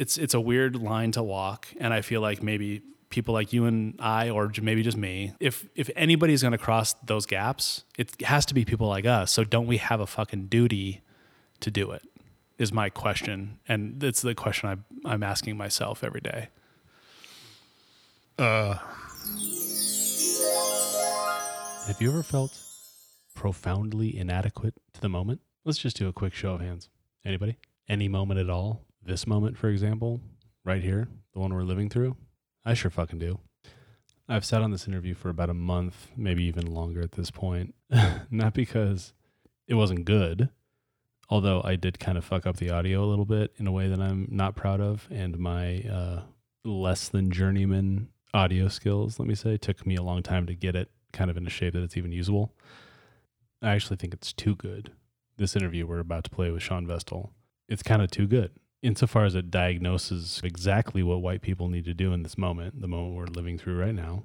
it's it's a weird line to walk, and I feel like maybe people like you and I, or maybe just me, if if anybody's going to cross those gaps, it has to be people like us. So don't we have a fucking duty to do it? Is my question, and it's the question I'm I'm asking myself every day. Uh. Have you ever felt profoundly inadequate to the moment? Let's just do a quick show of hands. Anybody? Any moment at all? This moment, for example, right here, the one we're living through? I sure fucking do. I've sat on this interview for about a month, maybe even longer at this point. Not because it wasn't good, although I did kind of fuck up the audio a little bit in a way that I'm not proud of. And my uh, less than journeyman audio skills, let me say, took me a long time to get it kind of in a shape that it's even usable. I actually think it's too good. This interview we're about to play with Shawn Vestal, it's kind of too good insofar as it diagnoses exactly what white people need to do in this moment, the moment we're living through right now,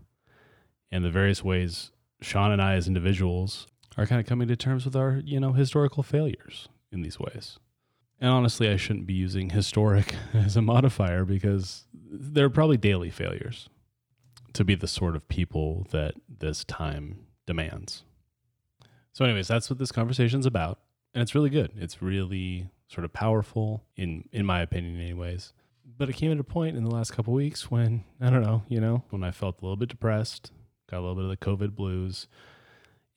and the various ways Shawn and I as individuals are kind of coming to terms with our, you know, historical failures in these ways. And honestly, I shouldn't be using historic as a modifier because they're probably daily failures to be the sort of people that this time demands. So, anyways, that's what this conversation's about. And it's really good. It's really sort of powerful in in my opinion anyways. But it came at a point in the last couple weeks when, I don't know, you know, when I felt a little bit depressed, got a little bit of the COVID blues,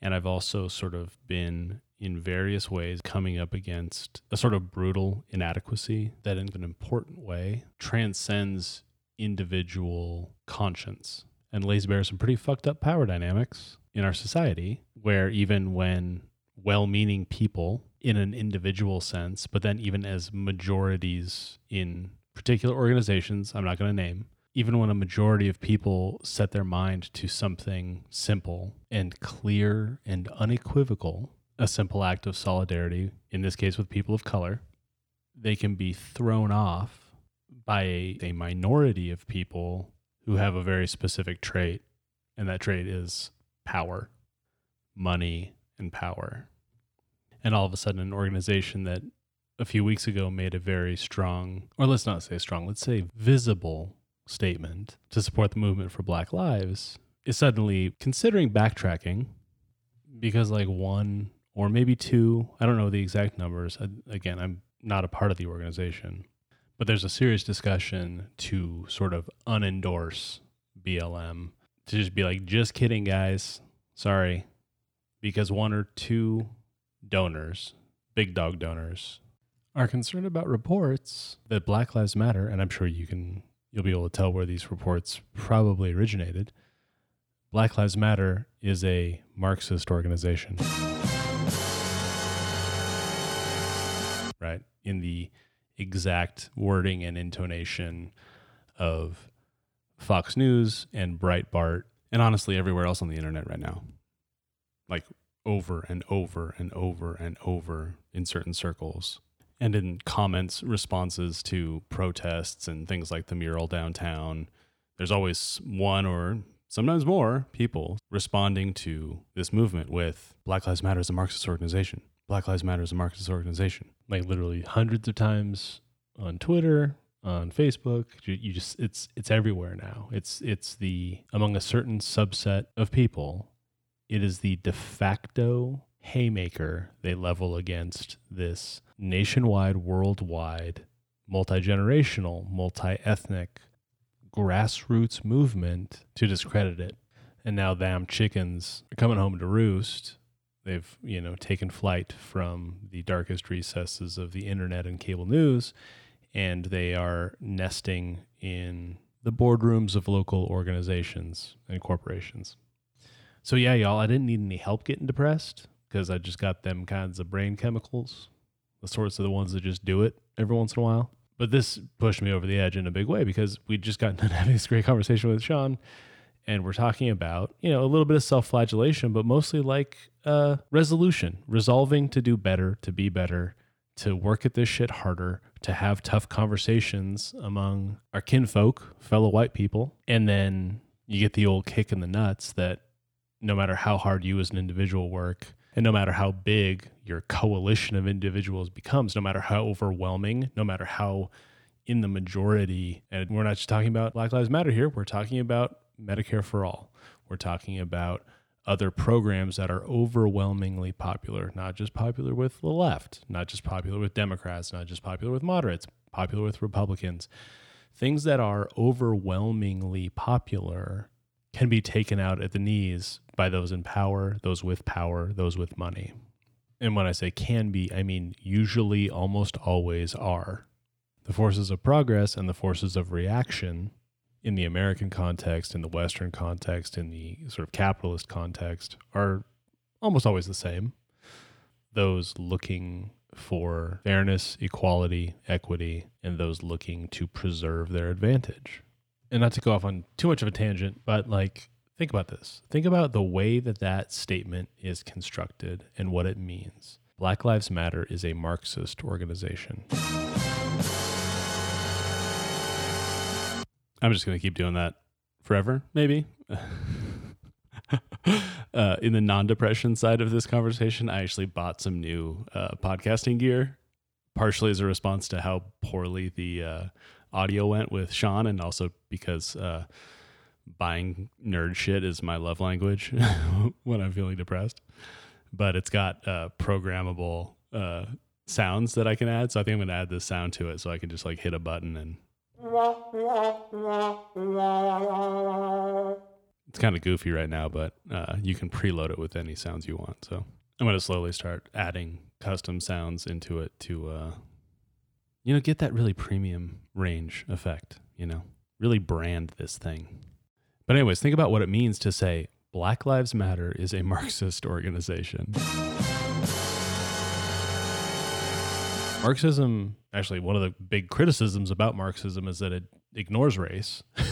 and I've also sort of been in various ways coming up against a sort of brutal inadequacy that in an important way transcends individual conscience and lays bare some pretty fucked up power dynamics in our society where even when well-meaning people in an individual sense but then even as majorities in particular organizations i'm not going to name even when a majority of people set their mind to something simple and clear and unequivocal a simple act of solidarity in this case with people of color they can be thrown off by a, a minority of people who have a very specific trait, and that trait is power, money, and power. And all of a sudden, an organization that a few weeks ago made a very strong, or let's not say strong, let's say visible statement to support the movement for Black Lives is suddenly considering backtracking because, like, one or maybe two, I don't know the exact numbers. Again, I'm not a part of the organization, but there's a serious discussion to sort of unendorse BLM to just be like, just kidding, guys. Sorry. Because one or two donors, big dog donors, are concerned about reports that Black Lives Matter, and I'm sure you can you'll be able to tell where these reports probably originated. Black Lives Matter is a Marxist organization. Right? In the exact wording and intonation of Fox News and Breitbart, and honestly, everywhere else on the internet right now. Like over and over and over and over in certain circles. And in comments, responses to protests and things like the mural downtown, there's always one or sometimes more people responding to this movement with Black Lives Matter is a Marxist organization. Black Lives Matter is a Marxist organization. Like literally hundreds of times on Twitter, on Facebook. You, you, just it's it's everywhere now. It's it's the among a certain subset of people, it is the de facto haymaker they level against this nationwide, worldwide, multi-generational, multi-ethnic grassroots movement to discredit it. And now them chickens are coming home to roost They've, you know, taken flight from the darkest recesses of the internet and cable news, and they are nesting in the boardrooms of local organizations and corporations. So yeah, y'all, I didn't need any help getting depressed because I just got them kinds of brain chemicals, the sorts of the ones that just do it every once in a while. But this pushed me over the edge in a big way because we just got done having this great conversation with Shawn and we're talking about you know a little bit of self-flagellation but mostly like uh, resolution resolving to do better to be better to work at this shit harder to have tough conversations among our kinfolk fellow white people and then you get the old kick in the nuts that no matter how hard you as an individual work and no matter how big your coalition of individuals becomes no matter how overwhelming no matter how in the majority, and we're not just talking about Black Lives Matter here, we're talking about Medicare for All. We're talking about other programs that are overwhelmingly popular, not just popular with the left, not just popular with Democrats, not just popular with moderates, popular with Republicans. Things that are overwhelmingly popular can be taken out at the knees by those in power, those with power, those with money. And when I say can be, I mean usually almost always are. The forces of progress and the forces of reaction in the American context, in the Western context, in the sort of capitalist context are almost always the same. Those looking for fairness, equality, equity, and those looking to preserve their advantage. And not to go off on too much of a tangent, but like, think about this. Think about the way that that statement is constructed and what it means. Black Lives Matter is a Marxist organization. I'm just going to keep doing that forever, maybe. uh, in the non depression side of this conversation, I actually bought some new uh, podcasting gear, partially as a response to how poorly the uh, audio went with Shawn, and also because uh, buying nerd shit is my love language when I'm feeling depressed. But it's got uh, programmable uh, sounds that I can add. So I think I'm going to add this sound to it so I can just like hit a button and it's kind of goofy right now, but uh, you can preload it with any sounds you want. So I'm going to slowly start adding custom sounds into it to, uh, you know, get that really premium range effect, you know, really brand this thing. But, anyways, think about what it means to say Black Lives Matter is a Marxist organization. Marxism, actually, one of the big criticisms about Marxism is that it ignores race.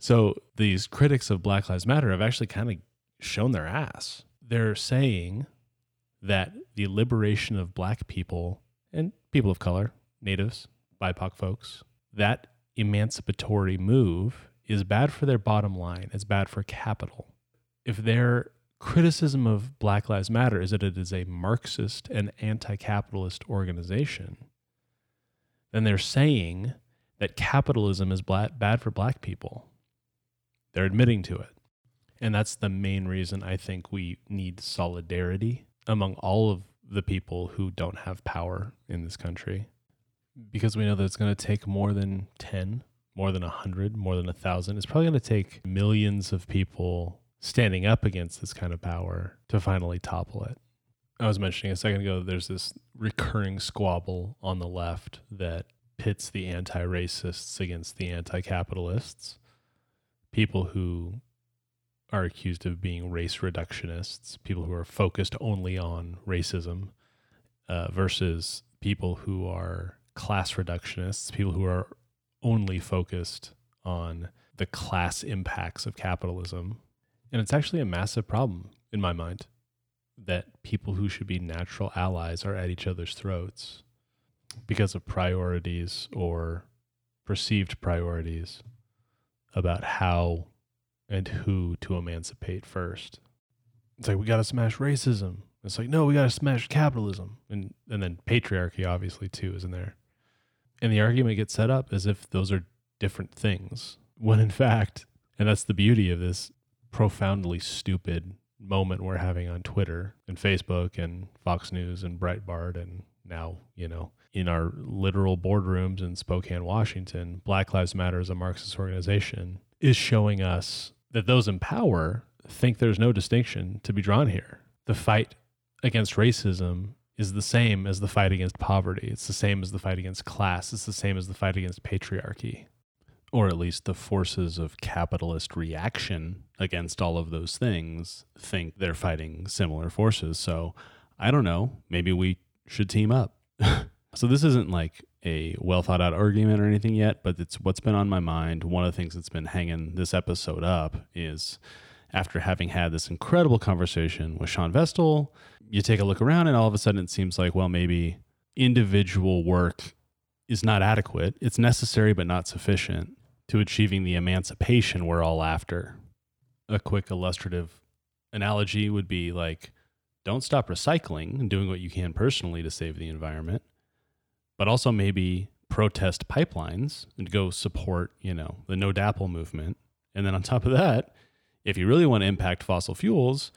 so these critics of Black Lives Matter have actually kind of shown their ass. They're saying that the liberation of black people and people of color, natives, BIPOC folks, that emancipatory move is bad for their bottom line. It's bad for capital. If they're criticism of Black Lives Matter is that it is a Marxist and anti capitalist organization, then they're saying that capitalism is bad for black people. They're admitting to it. And that's the main reason I think we need solidarity among all of the people who don't have power in this country. Because we know that it's going to take more than 10, more than 100, more than 1,000. It's probably going to take millions of people standing up against this kind of power to finally topple it. I was mentioning a second ago, there's this recurring squabble on the left that pits the anti racists against the anti capitalists. People who are accused of being race reductionists, people who are focused only on racism, uh, versus people who are class reductionists, people who are only focused on the class impacts of capitalism. And it's actually a massive problem in my mind that people who should be natural allies are at each other's throats because of priorities or perceived priorities about how and who to emancipate first. It's like we got to smash racism. It's like no, we got to smash capitalism, and and then patriarchy obviously too is in there. And the argument gets set up as if those are different things, when in fact, and that's the beauty of this profoundly stupid moment we're having on Twitter and Facebook and Fox News and Breitbart and now, you know, in our literal boardrooms in Spokane, Washington, Black Lives Matter as a Marxist organization is showing us that those in power think there's no distinction to be drawn here. The fight against racism is the same as the fight against poverty. It's the same as the fight against class. It's the same as the fight against patriarchy or at least the forces of capitalist reaction against all of those things think they're fighting similar forces. So I don't know. Maybe we should team up. so this isn't like a well thought out argument or anything yet, but it's what's been on my mind. One of the things that's been hanging this episode up is after having had this incredible conversation with Shawn Vestal, you take a look around and all of a sudden it seems like, well, maybe individual work is not adequate. It's necessary, but not sufficient to achieving the emancipation we're all after. A quick illustrative analogy would be like don't stop recycling and doing what you can personally to save the environment, but also maybe protest pipelines and go support, you know, the no DAPL movement. And then on top of that, if you really want to impact fossil fuels,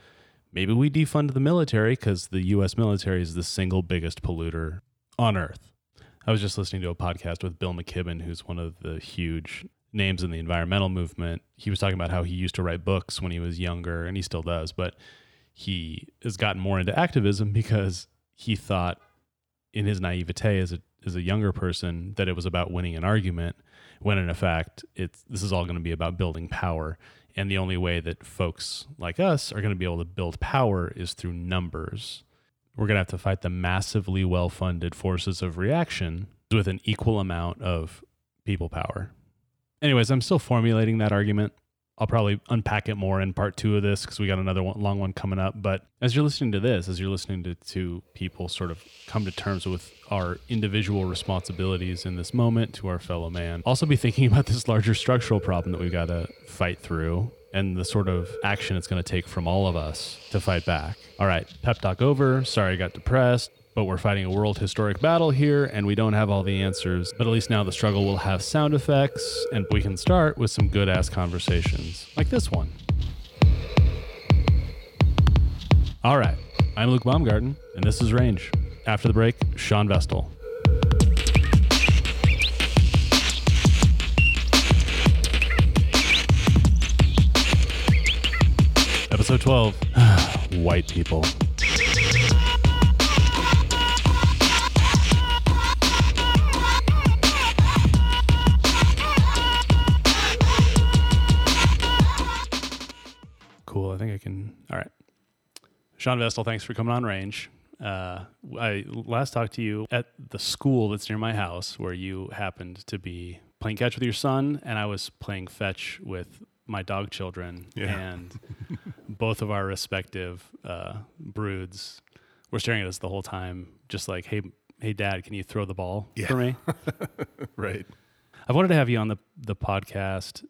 maybe we defund the military because the US military is the single biggest polluter on earth. I was just listening to a podcast with Bill McKibben, who's one of the huge names in the environmental movement. He was talking about how he used to write books when he was younger, and he still does, but he has gotten more into activism because he thought in his naivete as a as a younger person that it was about winning an argument when in effect it's this is all going to be about building power. And the only way that folks like us are going to be able to build power is through numbers. We're going to have to fight the massively well-funded forces of reaction with an equal amount of people power. Anyways i'm still formulating that argument I'll probably unpack it more in part two of this because we got another one, long one coming up. But as you're listening to this, as you're listening to, to people sort of come to terms with our individual responsibilities in this moment to our fellow man, also be thinking about this larger structural problem that we've got to fight through and the sort of action it's going to take from all of us to fight back. All right, pep talk over. Sorry I got depressed but we're fighting a world historic battle here and we don't have all the answers. But at least now the struggle will have sound effects and we can start with some good ass conversations like this one. All right, I'm Luke Baumgarten and this is Range. After the break, Shawn Vestal. Episode 12 White People. Shawn Vestal, thanks for coming on range. Uh, I last talked to you at the school that's near my house where you happened to be playing catch with your son, and I was playing fetch with my dog children. Yeah. And both of our respective uh, broods were staring at us the whole time, just like, hey, hey, dad, can you throw the ball Yeah. for me? Right. I've wanted to have you on the the podcast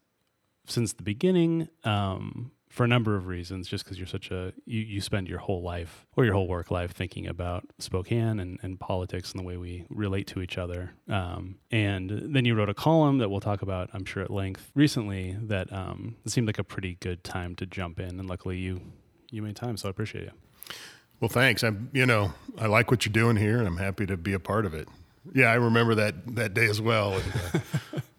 since the beginning um, for a number of reasons. Just because you're such a you, you spend your whole life or your whole work life thinking about Spokane and, and politics and the way we relate to each other. Um, and then you wrote a column that we'll talk about, I'm sure, at length recently. That um, it seemed like a pretty good time to jump in, and luckily you you made time, so I appreciate you. Well, thanks. I'm, you know, I like what you're doing here, and I'm happy to be a part of it. Yeah, I remember that that day as well. And, uh,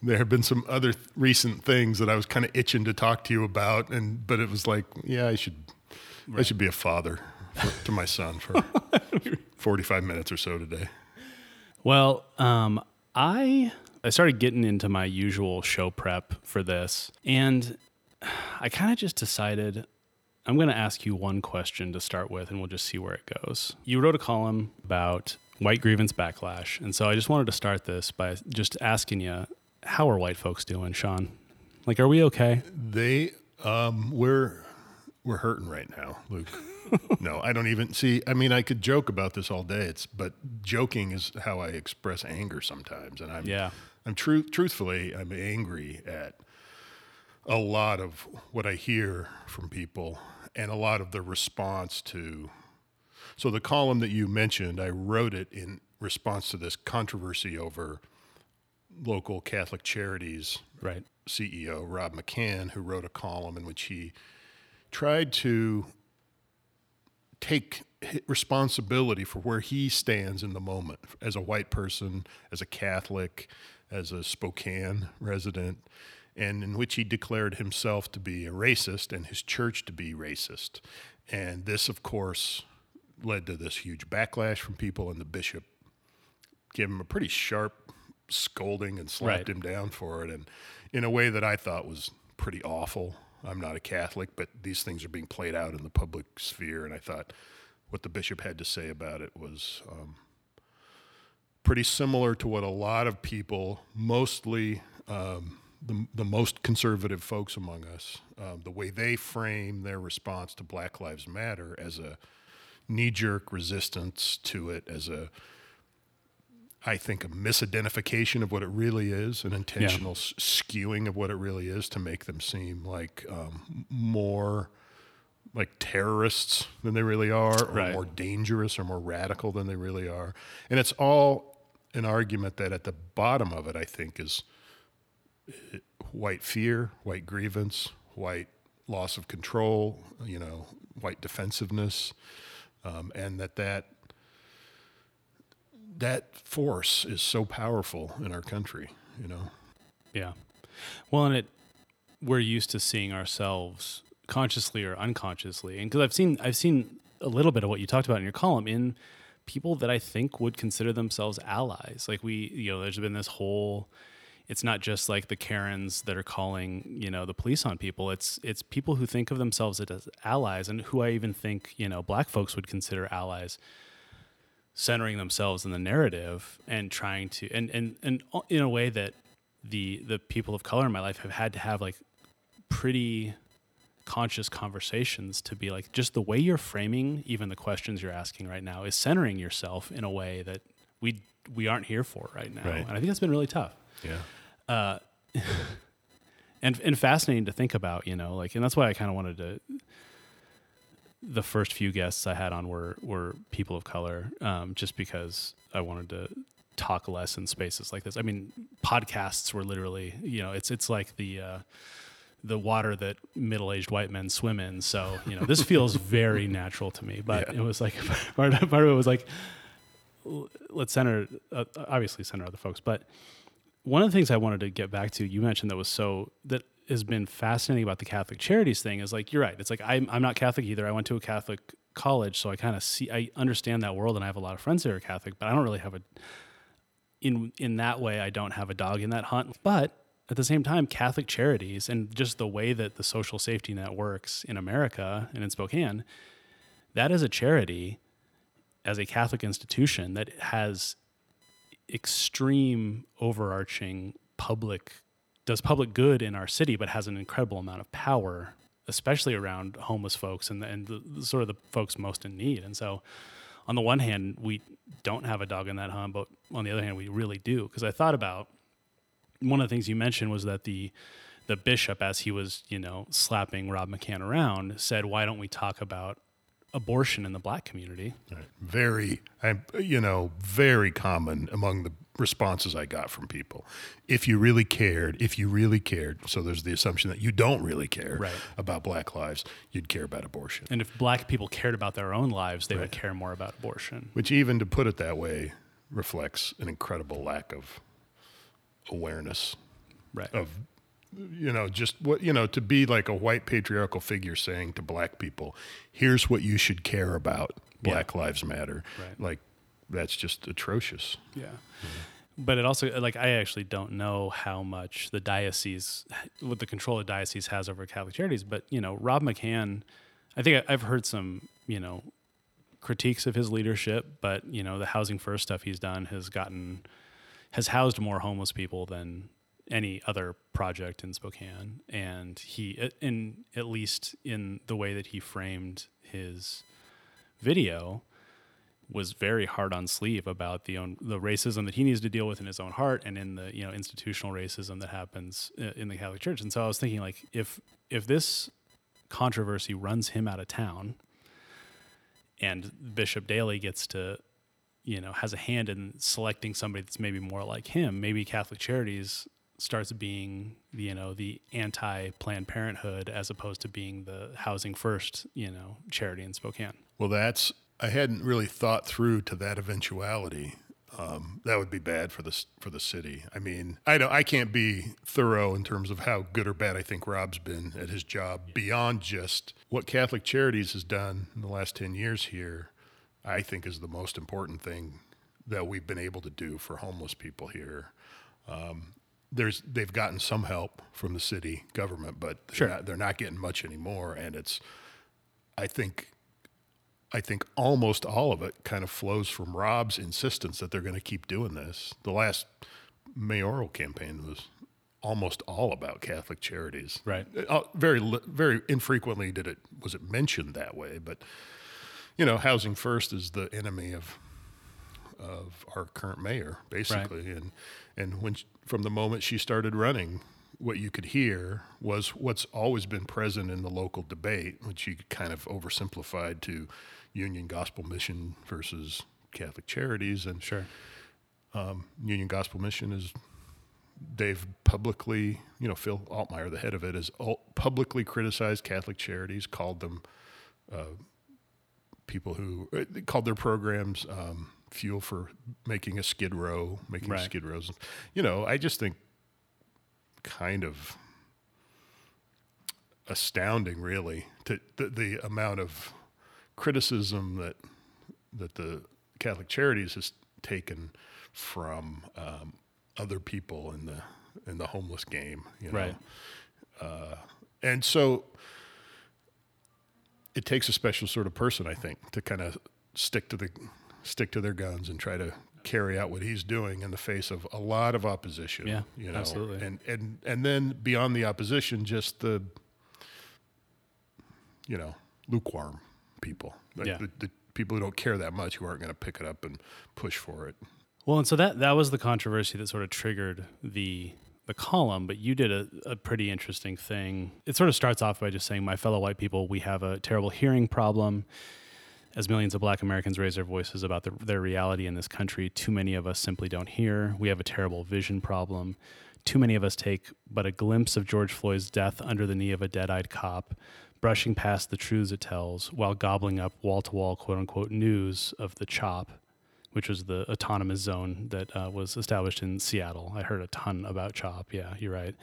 there have been some other th- recent things that I was kind of itching to talk to you about, and but it was like, yeah, I should, I should be a father for, to my son for 45 minutes or so today. Well, um, I I started getting into my usual show prep for this, and I kind of just decided I'm going to ask you one question to start with, and we'll just see where it goes. You wrote a column about white grievance backlash, and so I just wanted to start this by just asking you, how are white folks doing, Shawn? Like, are we okay? They, um, we're we're hurting right now, Luke. no, I don't even see. I mean, I could joke about this all day. It's but joking is how I express anger sometimes, and I'm Yeah. I'm true. Truthfully, I'm angry at a lot of what I hear from people and a lot of the response to. So the column that you mentioned, I wrote it in response to this controversy over local Catholic charities Right. CEO Rob McCann, who wrote a column in which he tried to take responsibility for where he stands in the moment as a white person, as a Catholic, as a Spokane resident, and in which he declared himself to be a racist and his church to be racist. And this, of course, led to this huge backlash from people, and the bishop gave him a pretty sharp scolding and slapped Right. him down for it, and in a way that I thought was pretty awful. I'm not a Catholic, but these things are being played out in the public sphere, and I thought what the bishop had to say about it was um, pretty similar to what a lot of people, mostly um, the, the most conservative folks among us, um, the way they frame their response to Black Lives Matter as a knee jerk resistance to it, as a I think a misidentification of what it really is, an intentional s- skewing of what it really is to make them seem like um, more like terrorists than they really are, or Right. more dangerous or more radical than they really are. And it's all an argument that at the bottom of it, I think, is uh, white fear, white grievance, white loss of control, you know, white defensiveness, um, and that that that force is so powerful in our country. You know. Yeah. Well, and it we're used to seeing ourselves consciously or unconsciously, and because I've seen I've seen a little bit of what you talked about in your column in people that I think would consider themselves allies. Like we, you know, there's been this whole it's not just like the Karens that are calling, you know, the police on people. It's it's people who think of themselves as allies and who I even think, you know, black folks would consider allies centering themselves in the narrative and trying to and and and in a way that the the people of color in my life have had to have like pretty conscious conversations to be like just the way you're framing even the questions you're asking right now is centering yourself in a way that we we aren't here for right now Right. and i think that's been really tough Yeah. uh, and and fascinating to think about, you know, like, and that's why I kind of wanted to. The first few guests I had on were were people of color, um, just because I wanted to talk less in spaces like this. I mean, podcasts were literally, you know, it's it's like the. Uh, the water that middle-aged white men swim in. So, you know, this feels very natural to me. But Yeah. it was like part of, part of it was like, let's center, uh, obviously center other folks. But one of the things I wanted to get back to, you mentioned that was so that has been fascinating about the Catholic Charities thing is like you're right. It's like I'm I'm not Catholic either. I went to a Catholic college, so I kind of see I understand that world, and I have a lot of friends that are Catholic, but I don't really have a in in that way. I don't have a dog in that hunt, but at the same time, Catholic Charities and just the way that the social safety net works in America and in Spokane, that is a charity as a Catholic institution that has extreme overarching public does public good in our city but has an incredible amount of power especially around homeless folks and, and the, the sort of the folks most in need. And so on the one hand we don't have a dog in that hunt but on the other hand we really do. Because i thought about one of the things you mentioned was that the the bishop as he was you know slapping rob mccann around said why don't we talk about abortion in the black community? Right. Very, you know, very common among the responses I got from people. If you really cared, if you really cared, so there's the assumption that you don't really care Right. about Black lives, you'd care about abortion. And if black people cared about their own lives, they would care more about abortion. Which, even to put it that way, reflects an incredible lack of awareness Right. of you know just what you know to be like a white patriarchal figure saying to black people here's what you should care about black lives matter Right. like that's just atrocious Yeah. But it also, like, I actually don't know how much the diocese, what the control the diocese has over Catholic charities. But, you know, Rob McCann, I think I- I've heard some, you know, critiques of his leadership, but, you know, the Housing First stuff he's done has gotten, has housed more homeless people than any other project in Spokane. And he, in at least in the way that he framed his video, was very hard on sleeve about the own the racism that he needs to deal with in his own heart and in the you know institutional racism that happens uh, in the Catholic Church. And so I was thinking like if if this controversy runs him out of town and Bishop Daly gets to you know has a hand in selecting somebody that's maybe more like him, maybe Catholic Charities starts being you know the anti Planned Parenthood as opposed to being the Housing First you know charity in Spokane. well that's i hadn't really thought through to that eventuality um, that would be bad for the for the city. I mean, I don't, I can't be thorough in terms of how good or bad I think Rob's been at his job beyond just what Catholic Charities has done in the last ten years here. I think is the most important thing that we've been able to do for homeless people here. Um, there's they've gotten some help from the city government, but they're, Sure. not, they're not getting much anymore, and it's I think I think almost all of it kind of flows from Rob's insistence that they're going to keep doing this. The last mayoral campaign was almost all about Catholic charities. Right. Uh, very very infrequently did it was it mentioned that way, but you know, housing first is the enemy of of our current mayor, basically, and and when sh from the moment she started running, what you could hear was what's always been present in the local debate, which you kind of oversimplified to Union Gospel Mission versus Catholic Charities, and Sure. um, Union Gospel Mission is they've publicly, you know, Phil Altmeyer, the head of it, has publicly criticized Catholic Charities, called them uh, people who uh, called their programs um, fuel for making a skid row, making Right. skid rows. You know, I just think kind of astounding, really, to the, the amount of criticism that that the Catholic Charities has taken from um, other people in the in the homeless game. You know? Right. Uh, and so it takes a special sort of person, I think, to kind of stick to the stick to their guns and try to carry out what he's doing in the face of a lot of opposition. Yeah, you know, absolutely. And and and then beyond the opposition, just the you know lukewarm people, like Yeah. the, the people who don't care that much, who aren't going to pick it up and push for it. Well, and so that that was the controversy that sort of triggered the the column, but you did a, a pretty interesting thing. It sort of starts off by just saying, My fellow white people, we have a terrible hearing problem. As millions of black Americans raise their voices about their, their reality in this country, too many of us simply don't hear. We have a terrible vision problem. Too many of us take but a glimpse of George Floyd's death under the knee of a dead eyed cop, brushing past the truths it tells while gobbling up wall to wall, quote unquote, news of the CHOP, which was the autonomous zone that uh, was established in Seattle. I heard a ton about CHOP. Yeah, you're right.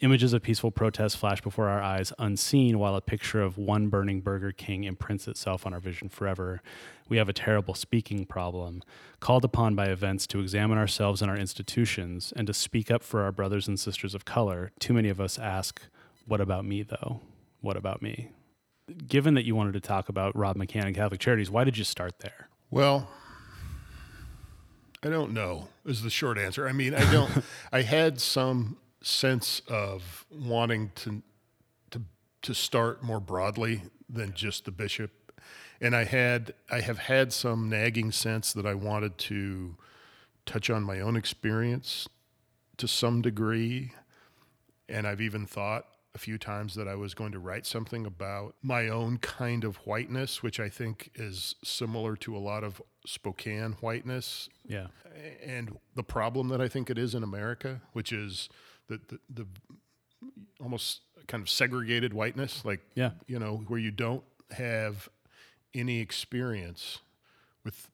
Images of peaceful protests flash before our eyes unseen, while a picture of one burning Burger King imprints itself on our vision forever. We have a terrible speaking problem. Called upon by events to examine ourselves and our institutions and to speak up for our brothers and sisters of color, too many of us ask, What about me, though? What about me? Given that you wanted to talk about Rob McCann and Catholic Charities, why did you start there? Well, I don't know is the short answer. I mean, I don't I had some sense of wanting to to to start more broadly than just the bishop. And I had I have had some nagging sense that I wanted to touch on my own experience to some degree. And I've even thought a few times that I was going to write something about my own kind of whiteness, which I think is similar to a lot of Spokane whiteness Yeah. and the problem that I think it is in America, which is the, the, the almost kind of segregated whiteness, like, Yeah. you know, where you don't have any experience with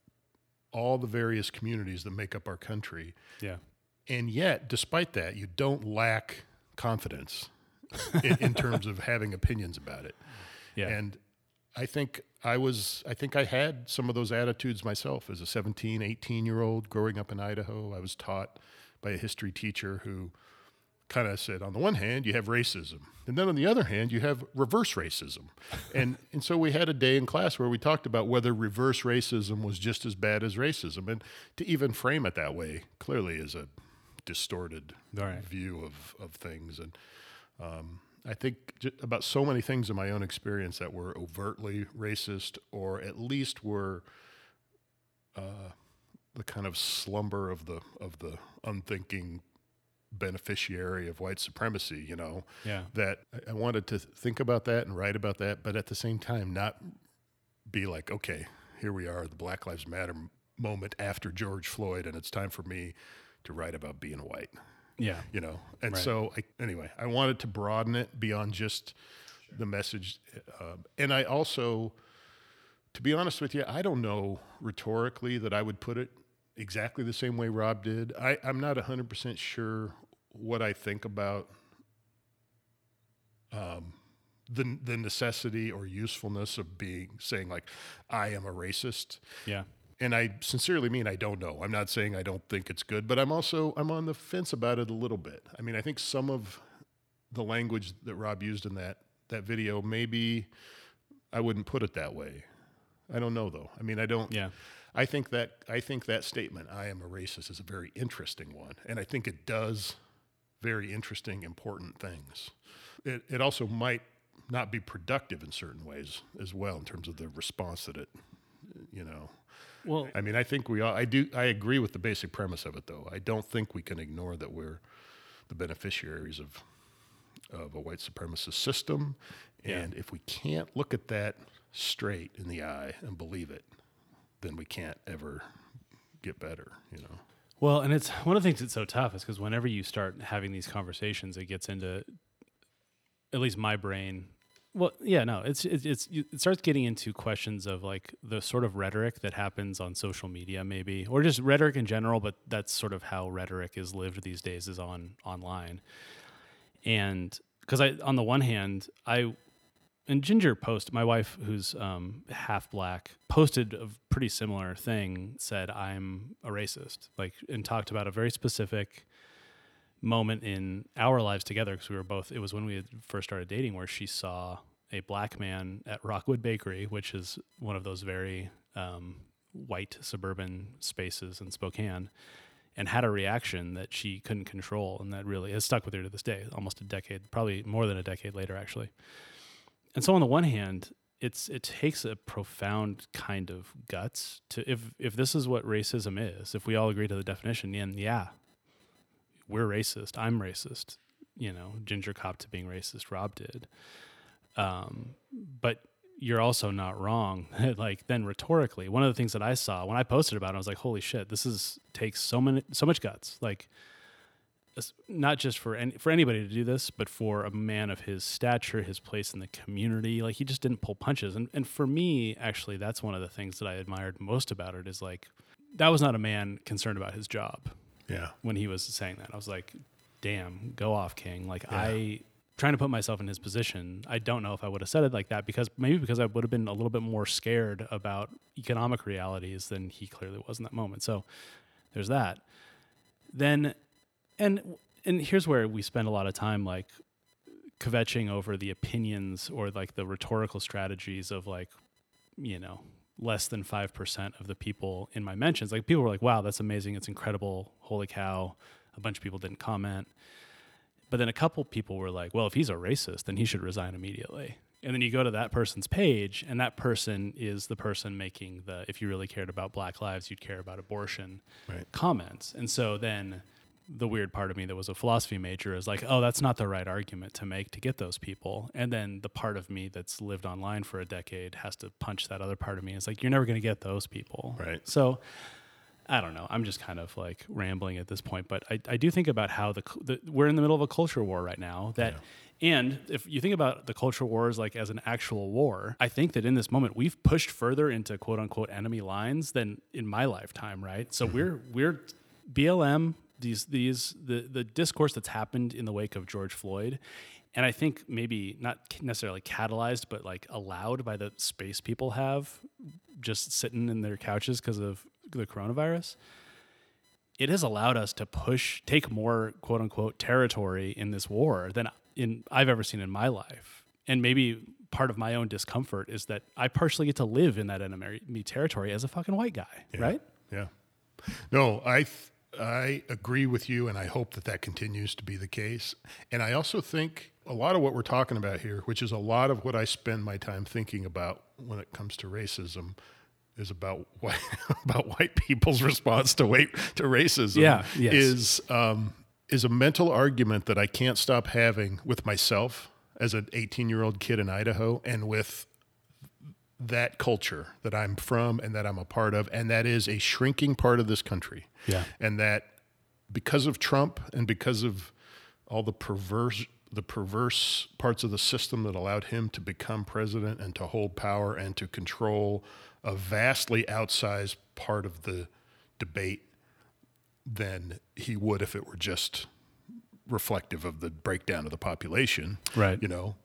all the various communities that make up our country. Yeah. And yet, despite that, you don't lack confidence in, in terms of having opinions about it. Yeah. And I think I was, I think I had some of those attitudes myself as a 17, 18 year old growing up in Idaho. I was taught by a history teacher who kind of said, on the one hand, you have racism. And then on the other hand, you have reverse racism. And, and so we had a day in class where we talked about whether reverse racism was just as bad as racism. And to even frame it that way clearly is a distorted right. view of, of things. And um, I think about so many things in my own experience that were overtly racist or at least were uh, the kind of slumber of the of the unthinking beneficiary of white supremacy, you know, Yeah. that I- I wanted to think about that and write about that, but at the same time, not be like, okay, here we are, the Black Lives Matter moment after George Floyd, and it's time for me to write about being white Yeah. you know and Right. so I, anyway i wanted to broaden it beyond just the message uh, and i also to be honest with you i don't know rhetorically that i would put it exactly the same way rob did I, i'm not 100% sure what i think about um, the, the necessity or usefulness of being saying like i am a racist Yeah. And I sincerely mean I don't know. I'm not saying I don't think it's good, but I'm also I'm on the fence about it a little bit. I mean, I think some of the language that Rob used in that that video maybe I wouldn't put it that way. I don't know though. I mean, I don't Yeah. I think that I think that statement I am a racist is a very interesting one, and I think it does very interesting important things. It it also might not be productive in certain ways as well in terms of the response that it you know Well, I mean, I think we all, I do, I agree with the basic premise of it, though. I don't think we can ignore that we're the beneficiaries of, of a white supremacist system. Yeah. And if we can't look at that straight in the eye and believe it, then we can't ever get better, you know? Well, and it's one of the things that's so tough is because whenever you start having these conversations, it gets into at least my brain. Well, yeah, no, it's it's, it's it starts getting into questions of like the sort of rhetoric that happens on social media, maybe, or just rhetoric in general. But that's sort of how rhetoric is lived these days, is on online. And because I, on the one hand, I and Ginger post my wife, who's um, half black, posted a pretty similar thing. Said I'm a racist, like, and talked about a very specific moment in our lives together because we were both. It was when we first started dating, where she saw a black man at Rockwood Bakery, which is one of those very um, white suburban spaces in Spokane, and had a reaction that she couldn't control, and that really has stuck with her to this day, almost a decade, probably more than a decade later, actually. And so, on the one hand, it's it takes a profound kind of guts to if if this is what racism is, if we all agree to the definition, then yeah, we're racist. I'm racist. You know, Ginger cop to being racist. Rob did. Um, but you're also not wrong. like then rhetorically, one of the things that I saw when I posted about it, I was like, holy shit, this is takes so many so much guts. Like not just for any, for anybody to do this, but for a man of his stature, his place in the community. Like he just didn't pull punches. And and for me, actually, that's one of the things that I admired most about it is like that was not a man concerned about his job. Yeah. When he was saying that, I was like, damn, go off, King. Like yeah. I trying to put myself in his position, I don't know if I would have said it like that because maybe because I would have been a little bit more scared about economic realities than he clearly was in that moment. So there's that. Then and and here's where we spend a lot of time like kvetching over the opinions or like the rhetorical strategies of like you know less than 5% of the people in my mentions like people were like wow that's amazing it's incredible holy cow a bunch of people didn't comment but then a couple people were like, well, if he's a racist, then he should resign immediately. And then you go to that person's page, and that person is the person making the, if you really cared about black lives, you'd care about abortion right. comments. And so then the weird part of me that was a philosophy major is like, oh, that's not the right argument to make to get those people. And then the part of me that's lived online for a decade has to punch that other part of me. It's like, you're never going to get those people. Right. So, I don't know. I'm just kind of like rambling at this point, but I, I do think about how the, the we're in the middle of a culture war right now. That yeah. and if you think about the culture wars like as an actual war, I think that in this moment we've pushed further into quote unquote enemy lines than in my lifetime. Right. So mm-hmm. we're we're BLM these these the the discourse that's happened in the wake of George Floyd and I think maybe not necessarily catalyzed, but like allowed by the space people have just sitting in their couches because of the coronavirus, it has allowed us to push, take more quote unquote territory in this war than in I've ever seen in my life. And maybe part of my own discomfort is that I partially get to live in that enemy territory as a fucking white guy, yeah. right? Yeah. No, I th- I agree with you, and I hope that that continues to be the case. And I also think a lot of what we're talking about here, which is a lot of what I spend my time thinking about when it comes to racism, is about white, about white people's response to white, to racism. Yeah, yes. is um, is a mental argument that I can't stop having with myself as an 18 year old kid in Idaho, and with that culture that I'm from and that I'm a part of, and that is a shrinking part of this country. Yeah, and that because of Trump and because of all the perverse the perverse parts of the system that allowed him to become president and to hold power and to control a vastly outsized part of the debate than he would if it were just reflective of the breakdown of the population. Right. You know,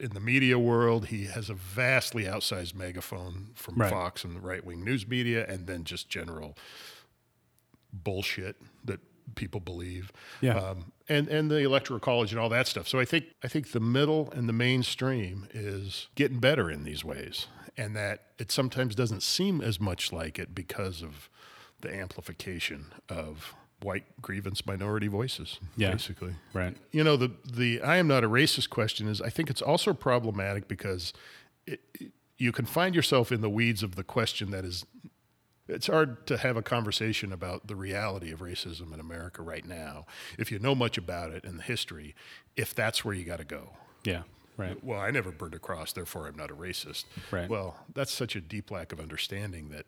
in the media world, he has a vastly outsized megaphone from right. Fox and the right wing news media, and then just general bullshit that people believe. Yeah. Um, and and the electoral college and all that stuff. So I think I think the middle and the mainstream is getting better in these ways and that it sometimes doesn't seem as much like it because of the amplification of white grievance minority voices yeah, basically right you know the the i am not a racist question is i think it's also problematic because it, it, you can find yourself in the weeds of the question that is it's hard to have a conversation about the reality of racism in america right now if you know much about it and the history if that's where you got to go yeah Right. Well, I never burned a cross, therefore I'm not a racist. Right. Well, that's such a deep lack of understanding that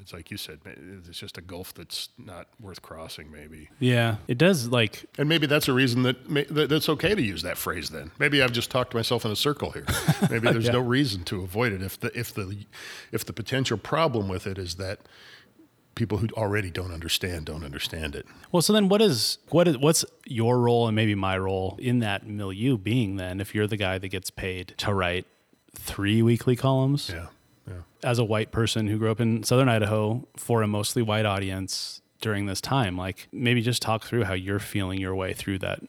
it's like you said, it's just a gulf that's not worth crossing, maybe. Yeah, it does. Like, and maybe that's a reason that, may, that that's okay to use that phrase. Then maybe I've just talked myself in a circle here. Maybe there's yeah. no reason to avoid it if the if the if the potential problem with it is that people who already don't understand don't understand it. Well, so then what is what is what's your role and maybe my role in that milieu being then if you're the guy that gets paid to write three weekly columns? Yeah. As a white person who grew up in southern Idaho for a mostly white audience during this time, like maybe just talk through how you're feeling your way through that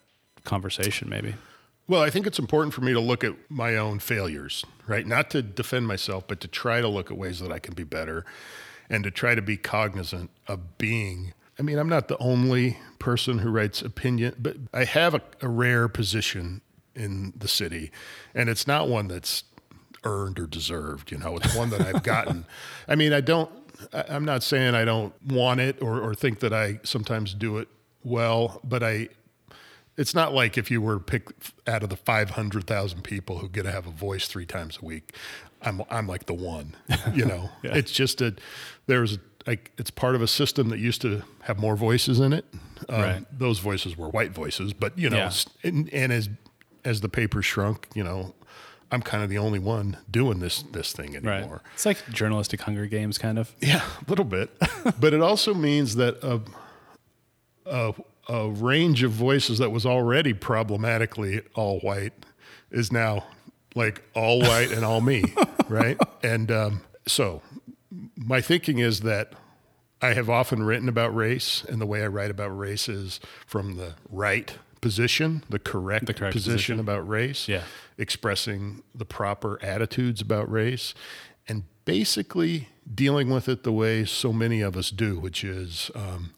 conversation maybe. Well, I think it's important for me to look at my own failures, right? Not to defend myself, but to try to look at ways that I can be better and to try to be cognizant of being. I mean, I'm not the only person who writes opinion, but I have a, a rare position in the city, and it's not one that's earned or deserved. You know, it's one that I've gotten. I mean, I don't. I'm not saying I don't want it or, or think that I sometimes do it well, but I. It's not like if you were picked out of the 500,000 people who get to have a voice three times a week. I'm I'm like the one, you know. yeah. It's just a there's like it's part of a system that used to have more voices in it. Um, right. Those voices were white voices, but you know, yeah. and, and as as the paper shrunk, you know, I'm kind of the only one doing this this thing anymore. Right. It's like journalistic Hunger Games, kind of. Yeah, a little bit, but it also means that a, a a range of voices that was already problematically all white is now like all white and all me, right? And um, so my thinking is that I have often written about race, and the way I write about race is from the right position, the correct, the correct position, position, about race, yeah. expressing the proper attitudes about race, and basically dealing with it the way so many of us do, which is um,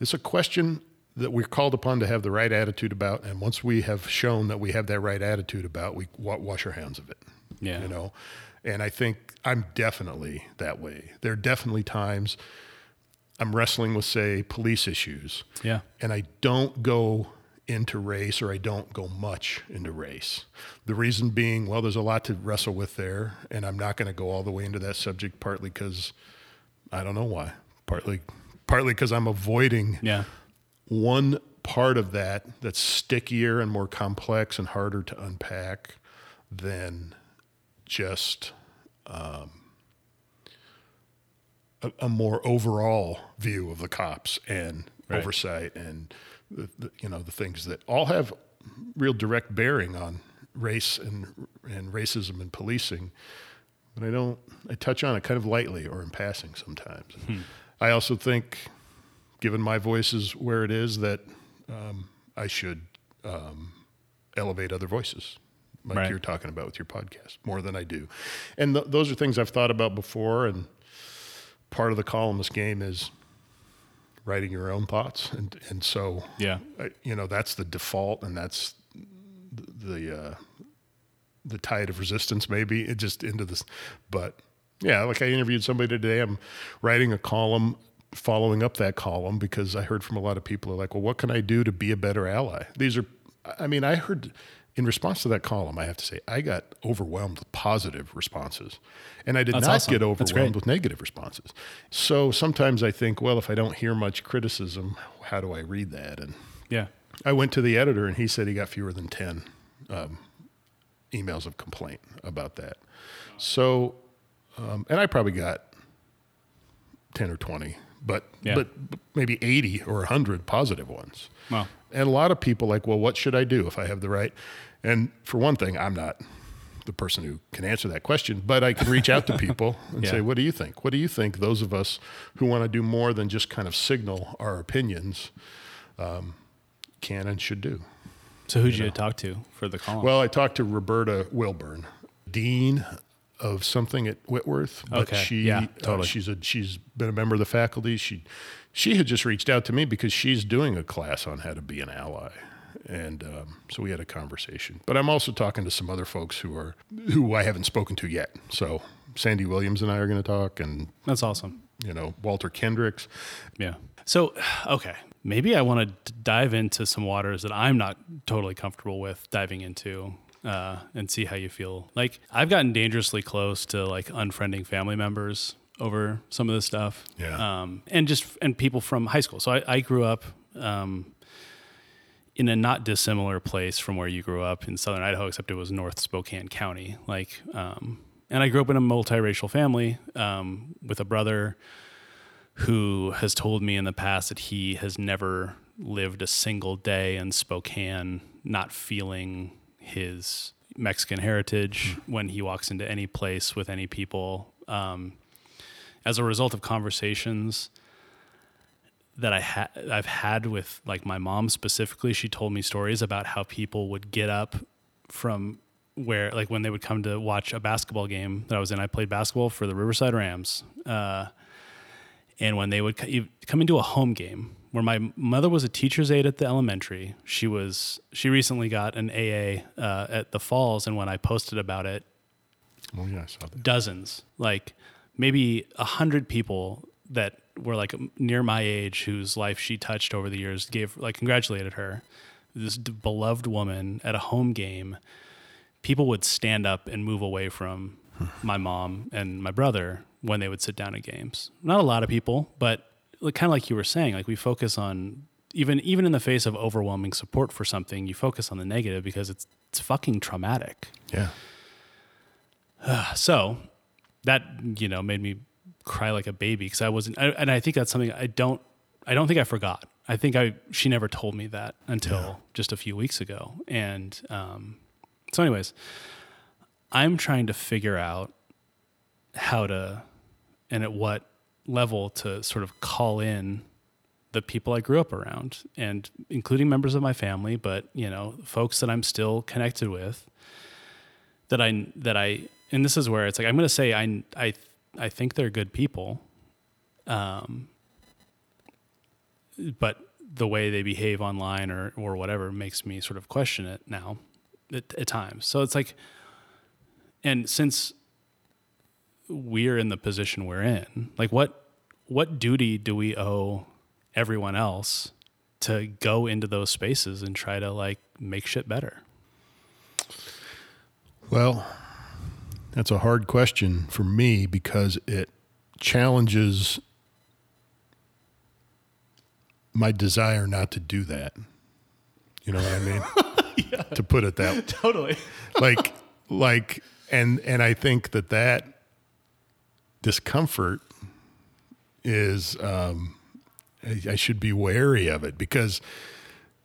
it's a question that we're called upon to have the right attitude about. And once we have shown that we have that right attitude about, we wash our hands of it. Yeah. You know, and I think I'm definitely that way. There are definitely times I'm wrestling with, say, police issues. Yeah. And I don't go into race or I don't go much into race. The reason being, well, there's a lot to wrestle with there. And I'm not going to go all the way into that subject, partly because I don't know why. Partly, partly because I'm avoiding yeah one part of that that's stickier and more complex and harder to unpack than just um, a, a, more overall view of the cops and right. oversight and the, the, you know the things that all have real direct bearing on race and and racism and policing. But I don't. I touch on it kind of lightly or in passing sometimes. Hmm. I also think given my voice is where it is, that um, I should um, elevate other voices, like right. you're talking about with your podcast, more than I do. And th- those are things I've thought about before. And part of the columnist game is writing your own thoughts, and and so yeah, I, you know that's the default, and that's the the, uh, the tide of resistance, maybe it just into this, but. Yeah, like I interviewed somebody today. I'm writing a column following up that column because I heard from a lot of people are like, well, what can I do to be a better ally? These are, I mean, I heard in response to that column, I have to say, I got overwhelmed with positive responses. And I did That's not awesome. get overwhelmed with negative responses. So sometimes I think, well, if I don't hear much criticism, how do I read that? And yeah, I went to the editor and he said he got fewer than 10 um, emails of complaint about that. So, um, and I probably got 10 or 20 but yeah. but maybe 80 or 100 positive ones. Wow. And a lot of people like, well, what should I do if I have the right? And for one thing, I'm not the person who can answer that question, but I can reach out to people and yeah. say, what do you think? What do you think those of us who want to do more than just kind of signal our opinions um, can and should do? So who'd you, you talk to for the column? Well, I talked to Roberta Wilburn, dean of something at Whitworth, but okay. she yeah, uh, totally. uh, she's a she's been a member of the faculty. She she had just reached out to me because she's doing a class on how to be an ally, and um, so we had a conversation. But I'm also talking to some other folks who are who I haven't spoken to yet. So Sandy Williams and I are going to talk, and that's awesome. You know Walter Kendricks. Yeah. So okay, maybe I want to dive into some waters that I'm not totally comfortable with diving into uh, and see how you feel. Like I've gotten dangerously close to like unfriending family members over some of this stuff. Yeah. Um, and just and people from high school. So I, I grew up um, in a not dissimilar place from where you grew up in southern Idaho, except it was North Spokane County. Like, um, and I grew up in a multiracial family um, with a brother who has told me in the past that he has never lived a single day in Spokane not feeling his Mexican heritage when he walks into any place with any people. Um, as a result of conversations that I had, I've had with like my mom specifically, she told me stories about how people would get up from where, like when they would come to watch a basketball game that I was in. I played basketball for the Riverside Rams, uh, and when they would co- come into a home game where my mother was a teacher's aide at the elementary, she was she recently got an AA uh, at the Falls, and when I posted about it, Oh yeah, I saw that. dozens, like maybe a hundred people that were like near my age whose life she touched over the years gave like congratulated her. This d- beloved woman at a home game, people would stand up and move away from hmm. my mom and my brother when they would sit down at games. Not a lot of people, but like, kind of like you were saying, like we focus on even even in the face of overwhelming support for something, you focus on the negative because it's it's fucking traumatic. Yeah. So that you know made me cry like a baby because I wasn't, I, and I think that's something I don't, I don't think I forgot. I think I she never told me that until just a few weeks ago, and um, so anyways, I'm trying to figure out how to and at what level to sort of call in the people I grew up around and including members of my family, but you know, folks that I'm still connected with that I that I and this is where it's like I'm going to say I I I think they're good people. Um but the way they behave online or or whatever makes me sort of question it now at, at times. So it's like and since we're in the position we're in, like what what duty do we owe everyone else to go into those spaces and try to like make shit better? Well, that's a hard question for me because it challenges my desire not to do that. You know what I mean? To put it that way. Totally. like like and and I think that that discomfort is um I, I should be wary of it because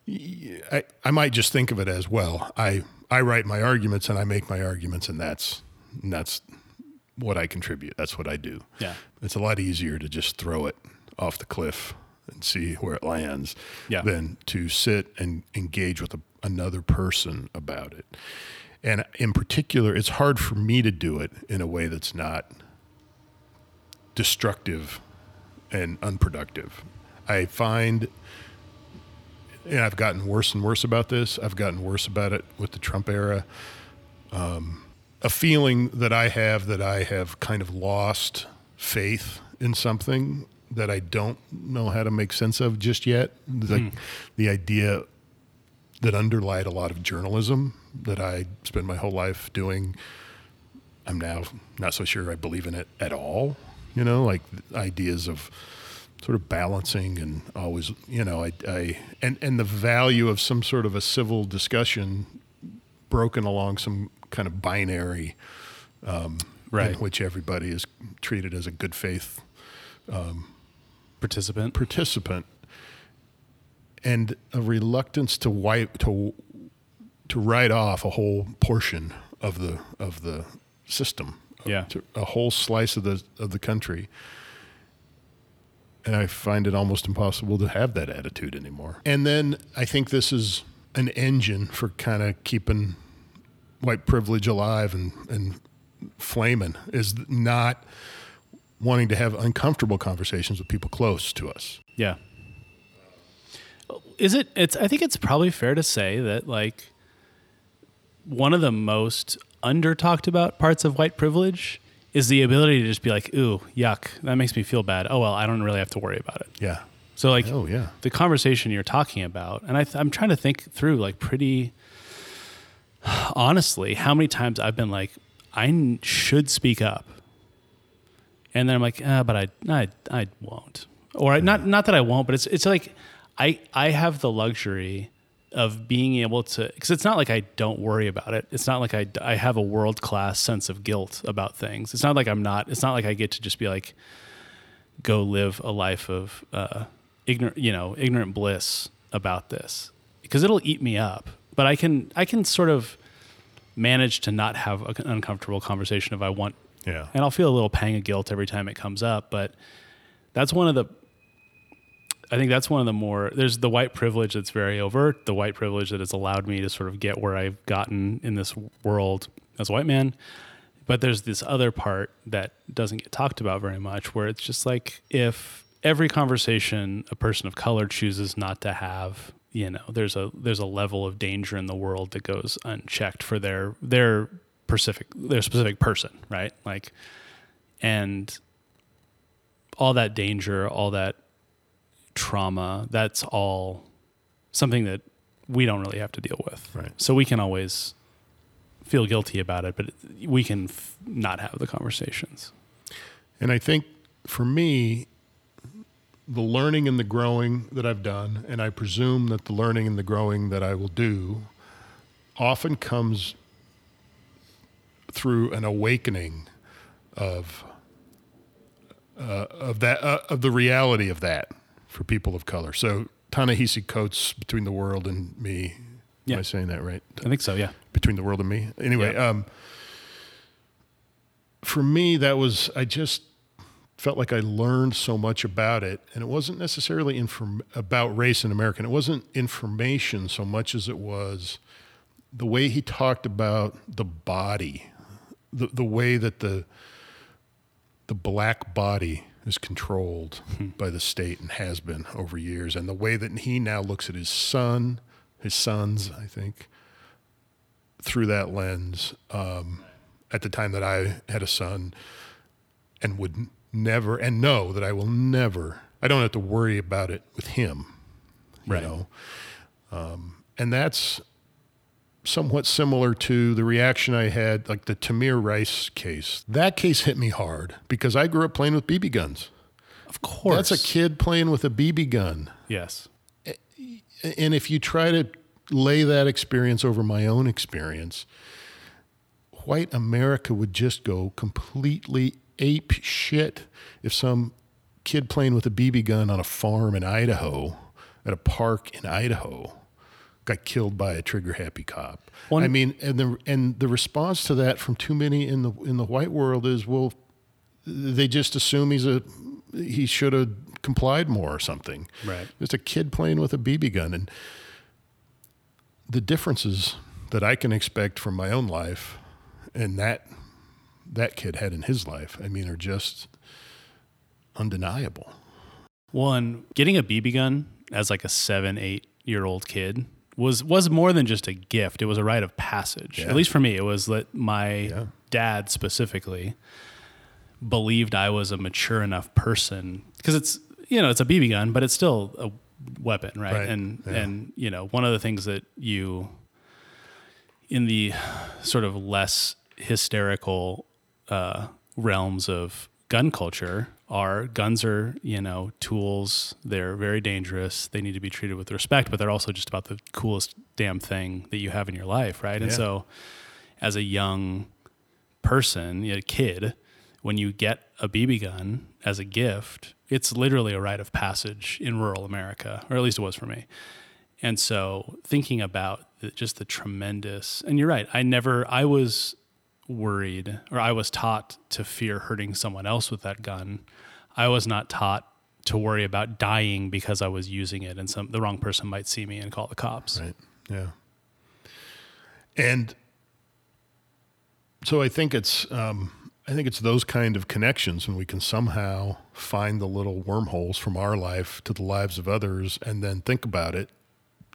I I might just think of it as well I I write my arguments and I make my arguments and that's and that's what I contribute that's what I do Yeah. it's a lot easier to just throw it off the cliff and see where it lands Yeah. than to sit and engage with a, another person about it. And in particular, it's hard for me to do it in a way that's not destructive and unproductive. I find, and I've gotten worse and worse about this, I've gotten worse about it with the Trump era. Um, a feeling that I have that I have kind of lost faith in something that I don't know how to make sense of just yet. Like hmm. the idea that underlied a lot of journalism that I spent my whole life doing. I'm now not so sure I believe in it at all. You know, like ideas of sort of balancing and always, you know, I, I and and the value of some sort of a civil discussion broken along some kind of binary um, Right. in which everybody is treated as a good faith um, Participant. participant and a reluctance to wipe to to write off a whole portion of the of the system uh, Yeah. to a whole slice of the of the country and I find it almost impossible to have that attitude anymore. And then I think this is an engine for kind of keeping white privilege alive and, and flaming is not wanting to have uncomfortable conversations with people close to us. Yeah. Is it it's I think it's probably fair to say that like one of the most under talked about parts of white privilege is the ability to just be like, ooh, yuck, that makes me feel bad. Oh well, I don't really have to worry about it. Yeah. So like Oh yeah. the conversation you're talking about, and I th- I'm trying to think through like pretty honestly how many times I've been like, I should speak up, and then I'm like, uh, but I, I, I won't, or I, not, not that I won't, but it's, it's like, I, I have the luxury of being able to, because it's not like I don't worry about it. It's not like I, I have a world class sense of guilt about things. It's not like I'm not. It's not like I get to just be like, go live a life of uh, ignorant, you know, ignorant bliss about this, because it'll eat me up. But I can, I can sort of manage to not have an uncomfortable conversation if I want Yeah. and I'll feel a little pang of guilt every time it comes up. But that's one of the, I think that's one of the more, there's the white privilege that's very overt, the white privilege that has allowed me to sort of get where I've gotten in this world as a white man. But there's this other part that doesn't get talked about very much where it's just like if every conversation a person of color chooses not to have, you know, there's a there's a level of danger in the world that goes unchecked for their their specific their specific person, right? Like and all that danger, all that trauma, that's all something that we don't really have to deal with. Right. So we can always feel guilty about it, but we can f- not have the conversations. And I think for me, the learning and the growing that I've done, and I presume that the learning and the growing that I will do, often comes through an awakening of uh, of that uh, of the reality of that for people of color. So Ta-Nehisi Coates between the world and me. Yeah. Am I saying that right? I think so, yeah. between the world and me. Anyway, Yeah. um, for me, that was I just felt like I learned so much about it, and it wasn't necessarily inform about race in America. And it wasn't information so much as it was the way he talked about the body, the the way that the the black body is controlled by the state and has been over years, and the way that he now looks at his son, his sons, I think, through that lens. Um, at the time that I had a son, and would never, and know that I will never, I don't have to worry about it with him, you Right. know. Um, and that's somewhat similar to the reaction I had, like the Tamir Rice case. That case hit me hard because I grew up playing with BB guns. Of course. That's a kid playing with a BB gun. Yes. And if you try to lay that experience over my own experience, white America would just go completely ape shit if some kid playing with a BB gun on a farm in Idaho, at a park in Idaho, got killed by a trigger happy cop. One- I mean, and the and the response to that from too many in the in the white world is, well, they just assume he's a he should have complied more or something. Right. Just a kid playing with a BB gun and the differences that I can expect from my own life and that that kid had in his life, I mean, are just undeniable. One, getting a BB gun as like a seven, eight year old kid was was more than just a gift. It was a rite of passage. Yeah. At least for me, it was that my Yeah. dad specifically believed I was a mature enough person because it's you know it's a BB gun, but it's still a weapon, right? Right. And Yeah. and you know one of the things that you in the sort of less hysterical uh, realms of gun culture are guns are you know tools. They're very dangerous. They need to be treated with respect but they're also just about the coolest damn thing that you have in your life right? And so as a young person a kid when you get a bb gun as a gift it's literally a rite of passage in rural america or at least it was for me. And so thinking about the, just the tremendous, and you're right, I never, I was worried or I was taught to fear hurting someone else with that gun. I was not taught to worry about dying because I was using it and some, the wrong person might see me and call the cops. Right. Yeah. And so I think it's um, I think it's those kind of connections when we can somehow find the little wormholes from our life to the lives of others and then think about it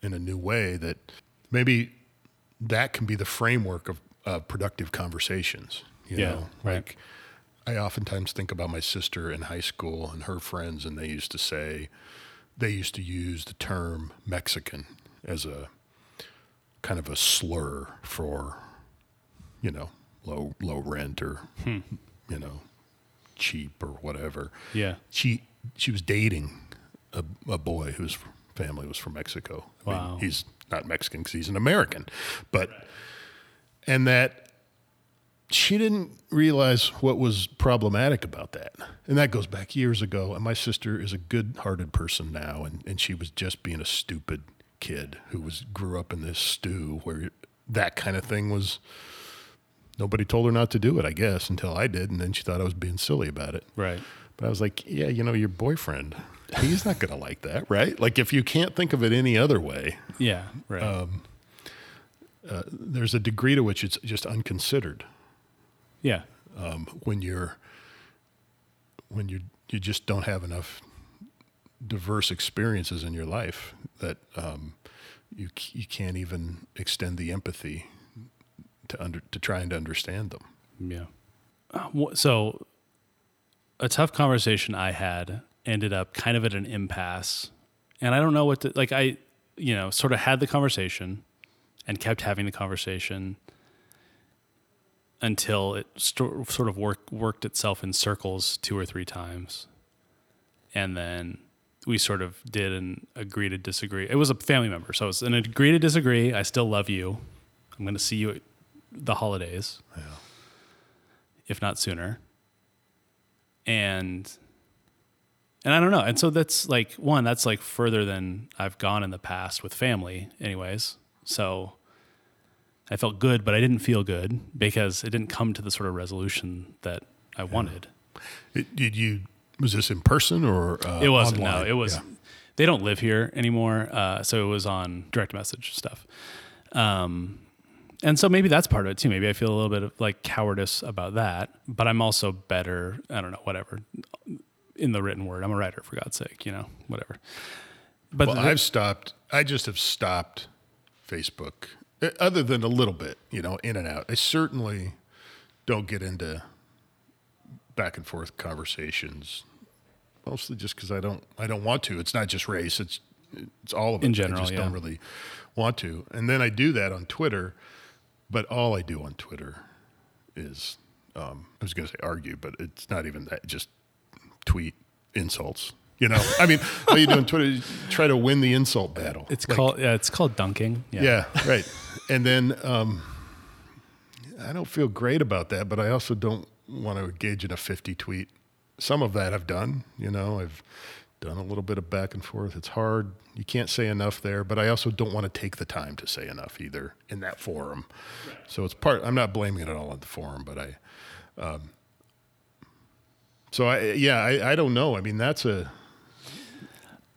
in a new way that maybe that can be the framework of uh, productive conversations. You Yeah, know, right. like I oftentimes think about my sister in high school and her friends, and they used to say, they used to use the term Mexican as a kind of a slur for, you know, low low rent or, you know, cheap or whatever. Yeah. She she was dating a, a boy whose family was from Mexico. I mean, Wow. he's not Mexican because he's an American, but and that she didn't realize what was problematic about that. And that goes back years ago. And my sister is a good hearted person now. And, and she was just being a stupid kid who was grew up in this stew where that kind of thing was nobody told her not to do it, I guess, until I did. And then she thought I was being silly about it. Right. But I was like, yeah, you know, your boyfriend, he's not going to like that, right? Like if you can't think of it any other way, Yeah. Right. Um, there's a degree to which it's just unconsidered. yeah. um, when you're when you you just don't have enough diverse experiences in your life that um, you you can't even extend the empathy to under to trying to understand them. Yeah. Uh, So, a tough conversation I had ended up kind of at an impasse, and I don't know what to like. I, you know, sort of had the conversation, and kept having the conversation until it sto- sort of work, worked itself in circles two or three times, and then we sort of did an agree to disagree. It was a family member, so it's an agree to disagree. I still love you. I'm going to see you at the holidays if not sooner. And and I don't know. And so that's like one, that's like further than I've gone in the past with family anyways. So I felt good, but I didn't feel good because it didn't come to the sort of resolution that I wanted. It, did you was this in person or uh, It wasn't. online? No, it was. Yeah. They don't live here anymore, uh, so it was on direct message stuff. Um, and so maybe that's part of it too. Maybe I feel a little bit of like cowardice about that, but I'm also better. I don't know, whatever. In the written word, I'm a writer for God's sake, you know, whatever. But Well, the- I've stopped. I just have stopped Facebook, uh, other than a little bit, you know, in and out. I certainly don't get into back and forth conversations, mostly just because I don't. I don't want to. It's not just race. It's it's all of it. In general, I just don't really want to. And then I do that on Twitter, but all I do on Twitter is um, I was going to say argue, but it's not even that. Just tweet insults. You know, I mean, all you do on Twitter is try to win the insult battle. it's Like, called yeah, it's called dunking. Yeah. yeah, right. And then um, I don't feel great about that, but I also don't want to engage in a 50 tweet. Some of that I've done, you know, I've done a little bit of back and forth. It's hard. You can't say enough there, but I also don't want to take the time to say enough either in that forum. So it's part, I'm not blaming it all on the forum, but I, um, so I, yeah, I, I don't know. I mean, that's a,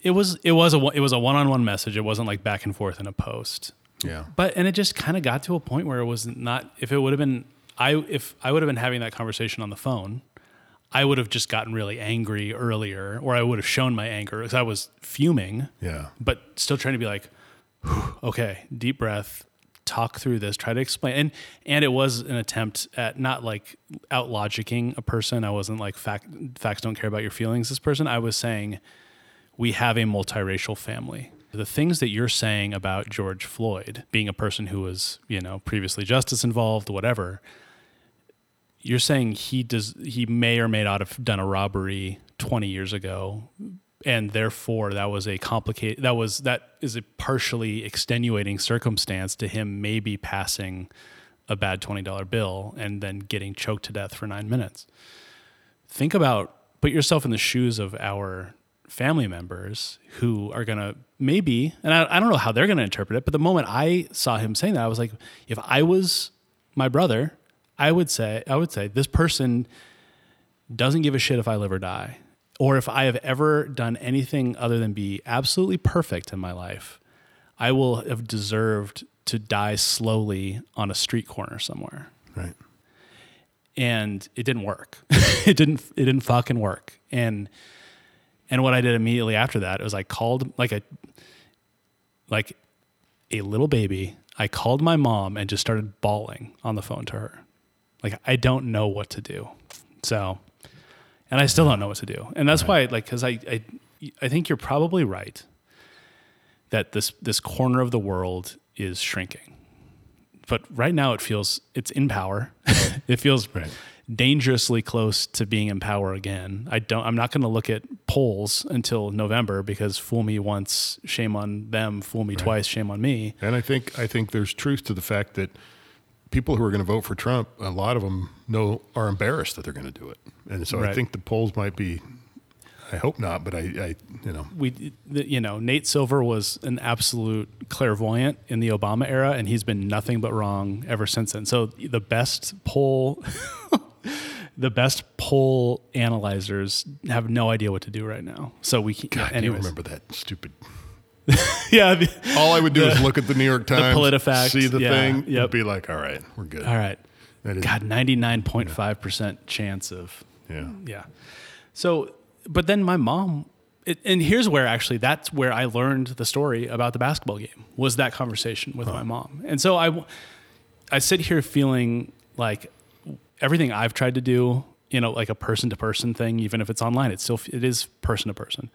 It was it was a it was a one on one message. It wasn't like back and forth in a post. yeah. But and it just kind of got to a point where it was not. If it would have been, I if I would have been having that conversation on the phone, I would have just gotten really angry earlier, or I would have shown my anger because I was fuming, Yeah. but still trying to be like, okay, deep breath, talk through this, try to explain. And and it was an attempt at not like out logicking a person. I wasn't like fact facts don't care about your feelings. This person, I was saying we have a multiracial family. The things that you're saying about George Floyd being a person who was, you know, previously justice involved, whatever, you're saying he does he may or may not have done a robbery 20 years ago and therefore that was a complicated that was that is a partially extenuating circumstance to him maybe passing a bad $20 bill and then getting choked to death for 9 minutes think about put yourself in the shoes of our family members who are going to maybe and I, I don't know how they're going to interpret it but the moment i saw him saying that i was like if i was my brother i would say i would say this person doesn't give a shit if i live or die or if i have ever done anything other than be absolutely perfect in my life i will have deserved to die slowly on a street corner somewhere Right. and it didn't work. it didn't it didn't fucking work. And and what I did immediately after that was I called like a like a little baby. I called my mom and just started bawling on the phone to her. Like I don't know what to do. So and I still don't know what to do. And that's why like cuz I I I think you're probably right that this this corner of the world is shrinking but right now it feels it's in power. it feels Right. Dangerously close to being in power again. I don't. I'm not going to look at polls until November because fool me once, shame on them. Fool me twice, shame on me. And I think I think there's truth to the fact that people who are going to vote for Trump, a lot of them know are embarrassed that they're going to do it, and so I think the polls might be. I hope not, but I, I you know, we you know Nate Silver was an absolute clairvoyant in the Obama era and he's been nothing but wrong ever since then. So the best poll the best poll analyzers have no idea what to do right now. So we can't. God, you remember that stupid. yeah. the- All I would do The- is look at the New York Times, PolitiFact, see the yeah, thing, yep. and be like, "All right, we're good." all right. That is- God, 99.5% chance of yeah, Yeah. So, but then my mom, it, and here's where actually that's where I learned the story about the basketball game was that conversation with my mom. And so I, I sit here feeling like everything I've tried to do, you know, like a person to person thing, even if it's online, it's still it is person to person.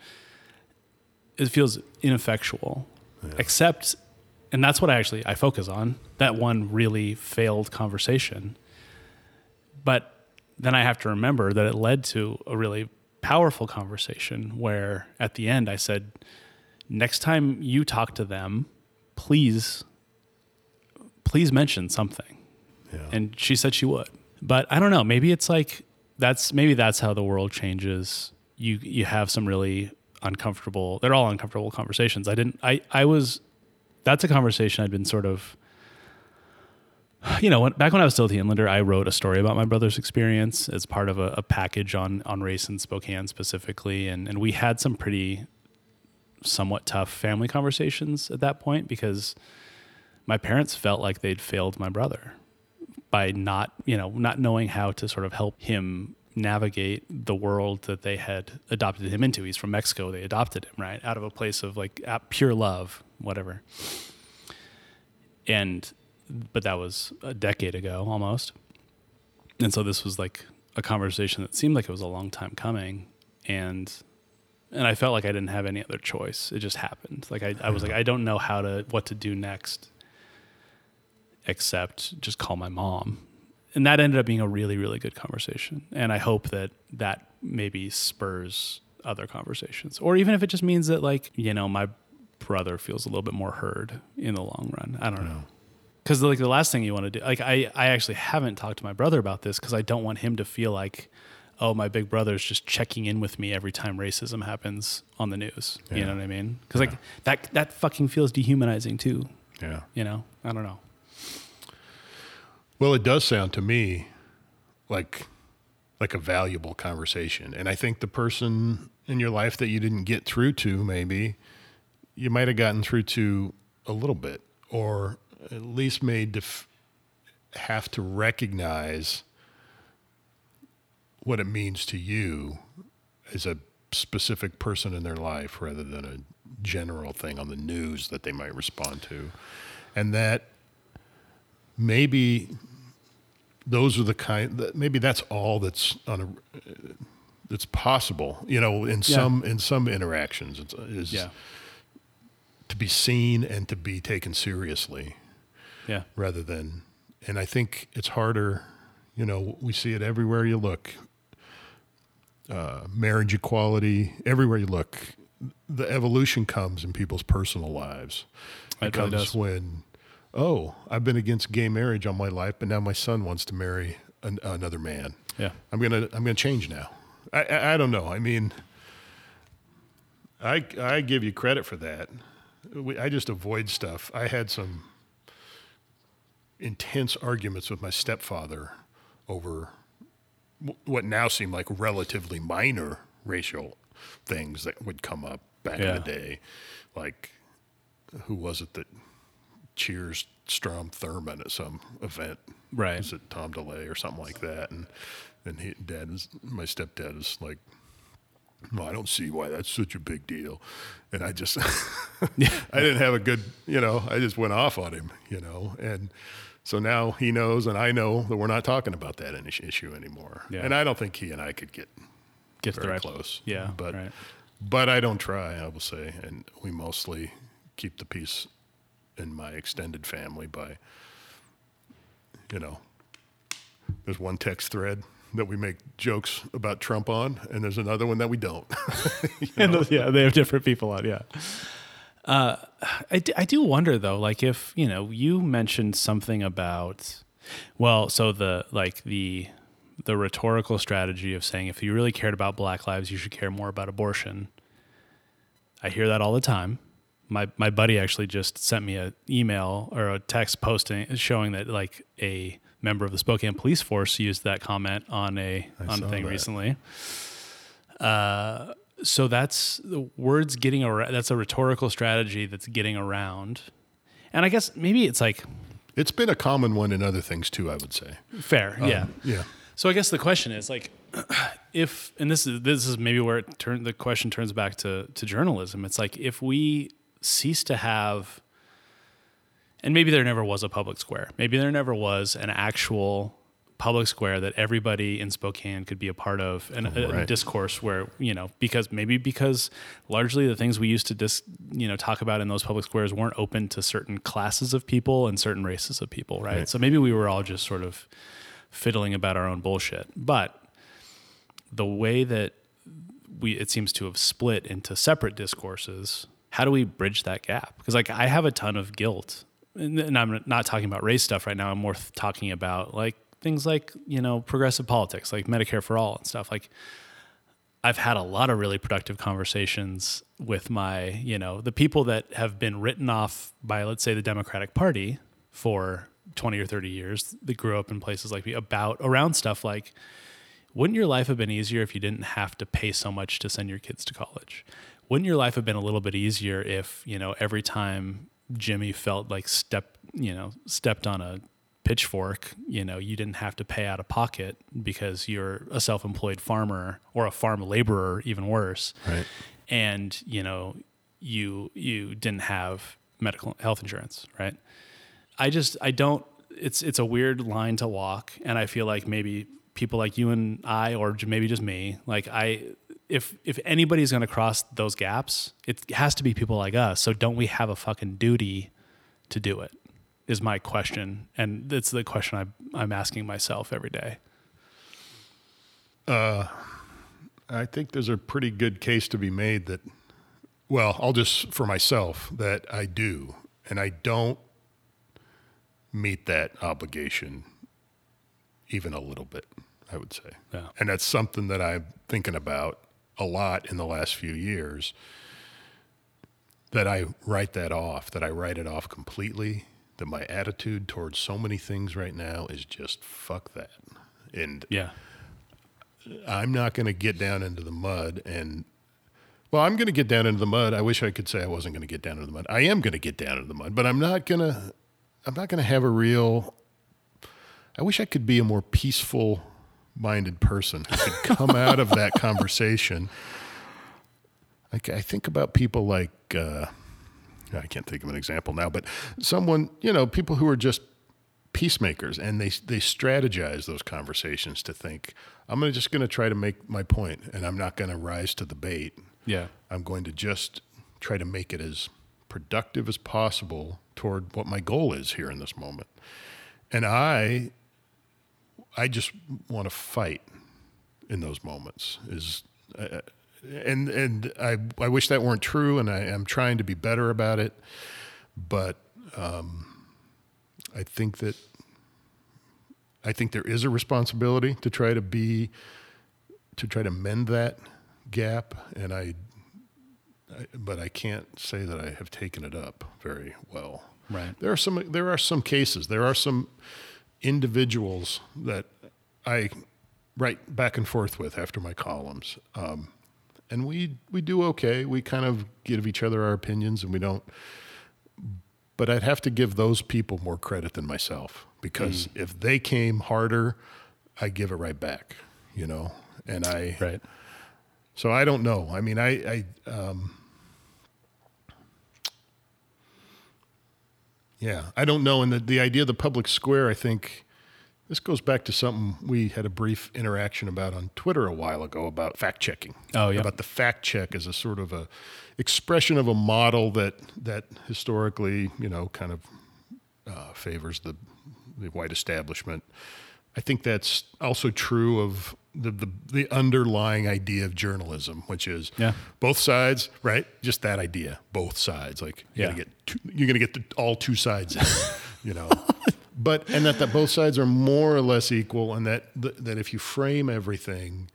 It feels ineffectual, except, and that's what I actually I focus on that one really failed conversation. But then I have to remember that it led to a really powerful conversation where at the end I said, next time you talk to them, please, please mention something. yeah. And she said she would. But I don't know. Maybe it's like that's maybe that's how the world changes. You you have some really uncomfortable. They're all uncomfortable conversations. I didn't. I I was. That's a conversation I'd been sort of. You know, when, back when I was still at the Inlander, I wrote a story about my brother's experience as part of a, a package on on race in Spokane specifically, and and we had some pretty somewhat tough family conversations at that point because my parents felt like they'd failed my brother by not, you know, not knowing how to sort of help him navigate the world that they had adopted him into. He's from Mexico. They adopted him, right? Out of a place of like pure love, whatever. And, but that was a decade ago almost. And so this was like a conversation that seemed like it was a long time coming. And, and I felt like I didn't have any other choice. It just happened. Like I, I was like, I don't know how to, what to do next except just call my mom. And that ended up being a really, really good conversation. And I hope that that maybe spurs other conversations. Or even if it just means that, like, you know, my brother feels a little bit more heard in the long run. I don't know. Because, like, the last thing you want to do, like, I, I actually haven't talked to my brother about this because I don't want him to feel like, oh, my big brother's just checking in with me every time racism happens on the news. You know what I mean? Because, like, that, that fucking feels dehumanizing too. yeah. You know? I don't know. Well, it does sound to me like like a valuable conversation, and I think the person in your life that you didn't get through to, maybe you might have gotten through to a little bit, or at least made to have to recognize what it means to you as a specific person in their life rather than a general thing on the news that they might respond to. And that maybe those are the kind that maybe that's all that's on a that's possible you know in some in some interactions is Yeah. to be seen and to be taken seriously Yeah. rather than and i think it's harder you know we see it everywhere you look uh, marriage equality everywhere you look the evolution comes in people's personal lives It it comes when oh i've been against gay marriage all my life but now my son wants to marry an, another man. Yeah. i'm gonna i'm gonna change now. I, I i don't know. I mean i i give you credit for that. We, i just avoid stuff. I had some intense arguments with my stepfather over what now seem like relatively minor racial things that would come up back Yeah. in the day. Like who was it that cheers Strom Thurmond at some event Right. was it Tom DeLay or something like that? And and he, dad was my stepdad was like, well, I don't see why that's such a big deal. And I just, I didn't have a good, you know, I just went off on him, you know, and so now he knows and I know that we're not talking about that issue anymore. Yeah. And I don't think he and I could get Get very right close. Yeah. but right. but I don't try. I will say, and we mostly keep the peace in my extended family by, you know, there's one text thread that we make jokes about Trump on, and there's another one that we don't. and those- yeah, they have different people on. Yeah. Uh, I, d- I do wonder though, like if you know, you mentioned something about, well, so the like the the rhetorical strategy of saying if you really cared about Black lives, you should care more about abortion. I hear that all the time. My my buddy actually just sent me an email or a text posting showing that like a member of the Spokane police force used that comment on a I on a thing that. recently. Uh, so that's the words getting around. That's a rhetorical strategy that's getting around, and I guess maybe it's like it's been a common one in other things too. I would say. fair, yeah. Um, yeah. So I guess the question is like, if and this is this is maybe where it turn the question turns back to to journalism. It's like if we cease to have, and maybe there never was a public square. Maybe there never was an actual public square that everybody in Spokane could be a part of, and a, a Right. discourse where you know because maybe because largely the things we used to dis you know talk about in those public squares weren't open to certain classes of people and certain races of people, right? Right. So maybe we were all just sort of fiddling about our own bullshit. But the way that we it seems to have split into separate discourses, how do we bridge that gap? Because like I have a ton of guilt, and, I'm not talking about race stuff right now. I'm more th- talking about like things like you know progressive politics, like Medicare for all and stuff. Like I've had a lot of really productive conversations with my, you know, the people that have been written off by, let's say, the Democratic Party for 20 or 30 years that grew up in places like me about around stuff like, wouldn't your life have been easier if you didn't have to pay so much to send your kids to college? Wouldn't your life have been a little bit easier if, you know, every time Jimmy felt like step, you know, stepped on a pitchfork, you know, you didn't have to pay out of pocket because you're a self-employed farmer or a farm laborer, even worse. Right. And, you know, you you didn't have medical health insurance, right? I just I don't it's it's a weird line to walk and I feel like maybe people like you and I or maybe just me, like I if if anybody's going to cross those gaps, it has to be people like us. So don't we have a fucking duty to do it? Is my question, and it's the question I'm I'm asking myself every day. Uh, I think there's a pretty good case to be made that, well, I'll just for myself that I do, and I don't meet that obligation even a little bit, I would say. Yeah. And that's something that I'm thinking about a lot in the last few years. That I write that off, that I write it off completely, that my attitude towards so many things right now is just fuck that. And Yeah, I'm not going to get down into the mud and well, I'm going to get down into the mud. I wish I could say I wasn't going to get down into the mud. I am going to get down into the mud, but I'm not going to I'm not going to have a real I wish I could be a more peaceful minded person who could come out of that conversation. Like I think about people like uh, I can't think of an example now, but someone, you know, people who are just peacemakers and they they strategize those conversations to think I'm gonna, just going to try to make my point and I'm not going to rise to the bait. yeah, I'm going to just try to make it as productive as possible toward what my goal is here in this moment. And I I just want to fight in those moments is uh, and and I I wish that weren't true and I am trying to be better about it but um, I think that I think there is a responsibility to try to be to try to mend that gap and I, I but I can't say that I have taken it up very well. right. There are some there are some cases. There are some individuals that I write back and forth with after my columns. Um, and we we do okay. We kind of give each other our opinions and we don't but I'd have to give those people more credit than myself because if they came harder, I give it right back, you know. And I Right. so I don't know. I mean, I, I um, yeah, I don't know. And the, the idea of the public square, I think this goes back to something we had a brief interaction about on Twitter a while ago about fact checking. Oh, yeah. About the fact check as a sort of a expression of a model that that historically, you know, kind of uh, favors the the white establishment. I think that's also true of the, the the underlying idea of journalism, which is Yeah. both sides, right? Just that idea, both sides. Like you're Yeah. gonna get two, you're gonna get the, all two sides, in, you know. But and that, that both sides are more or less equal, and that that if you frame everything,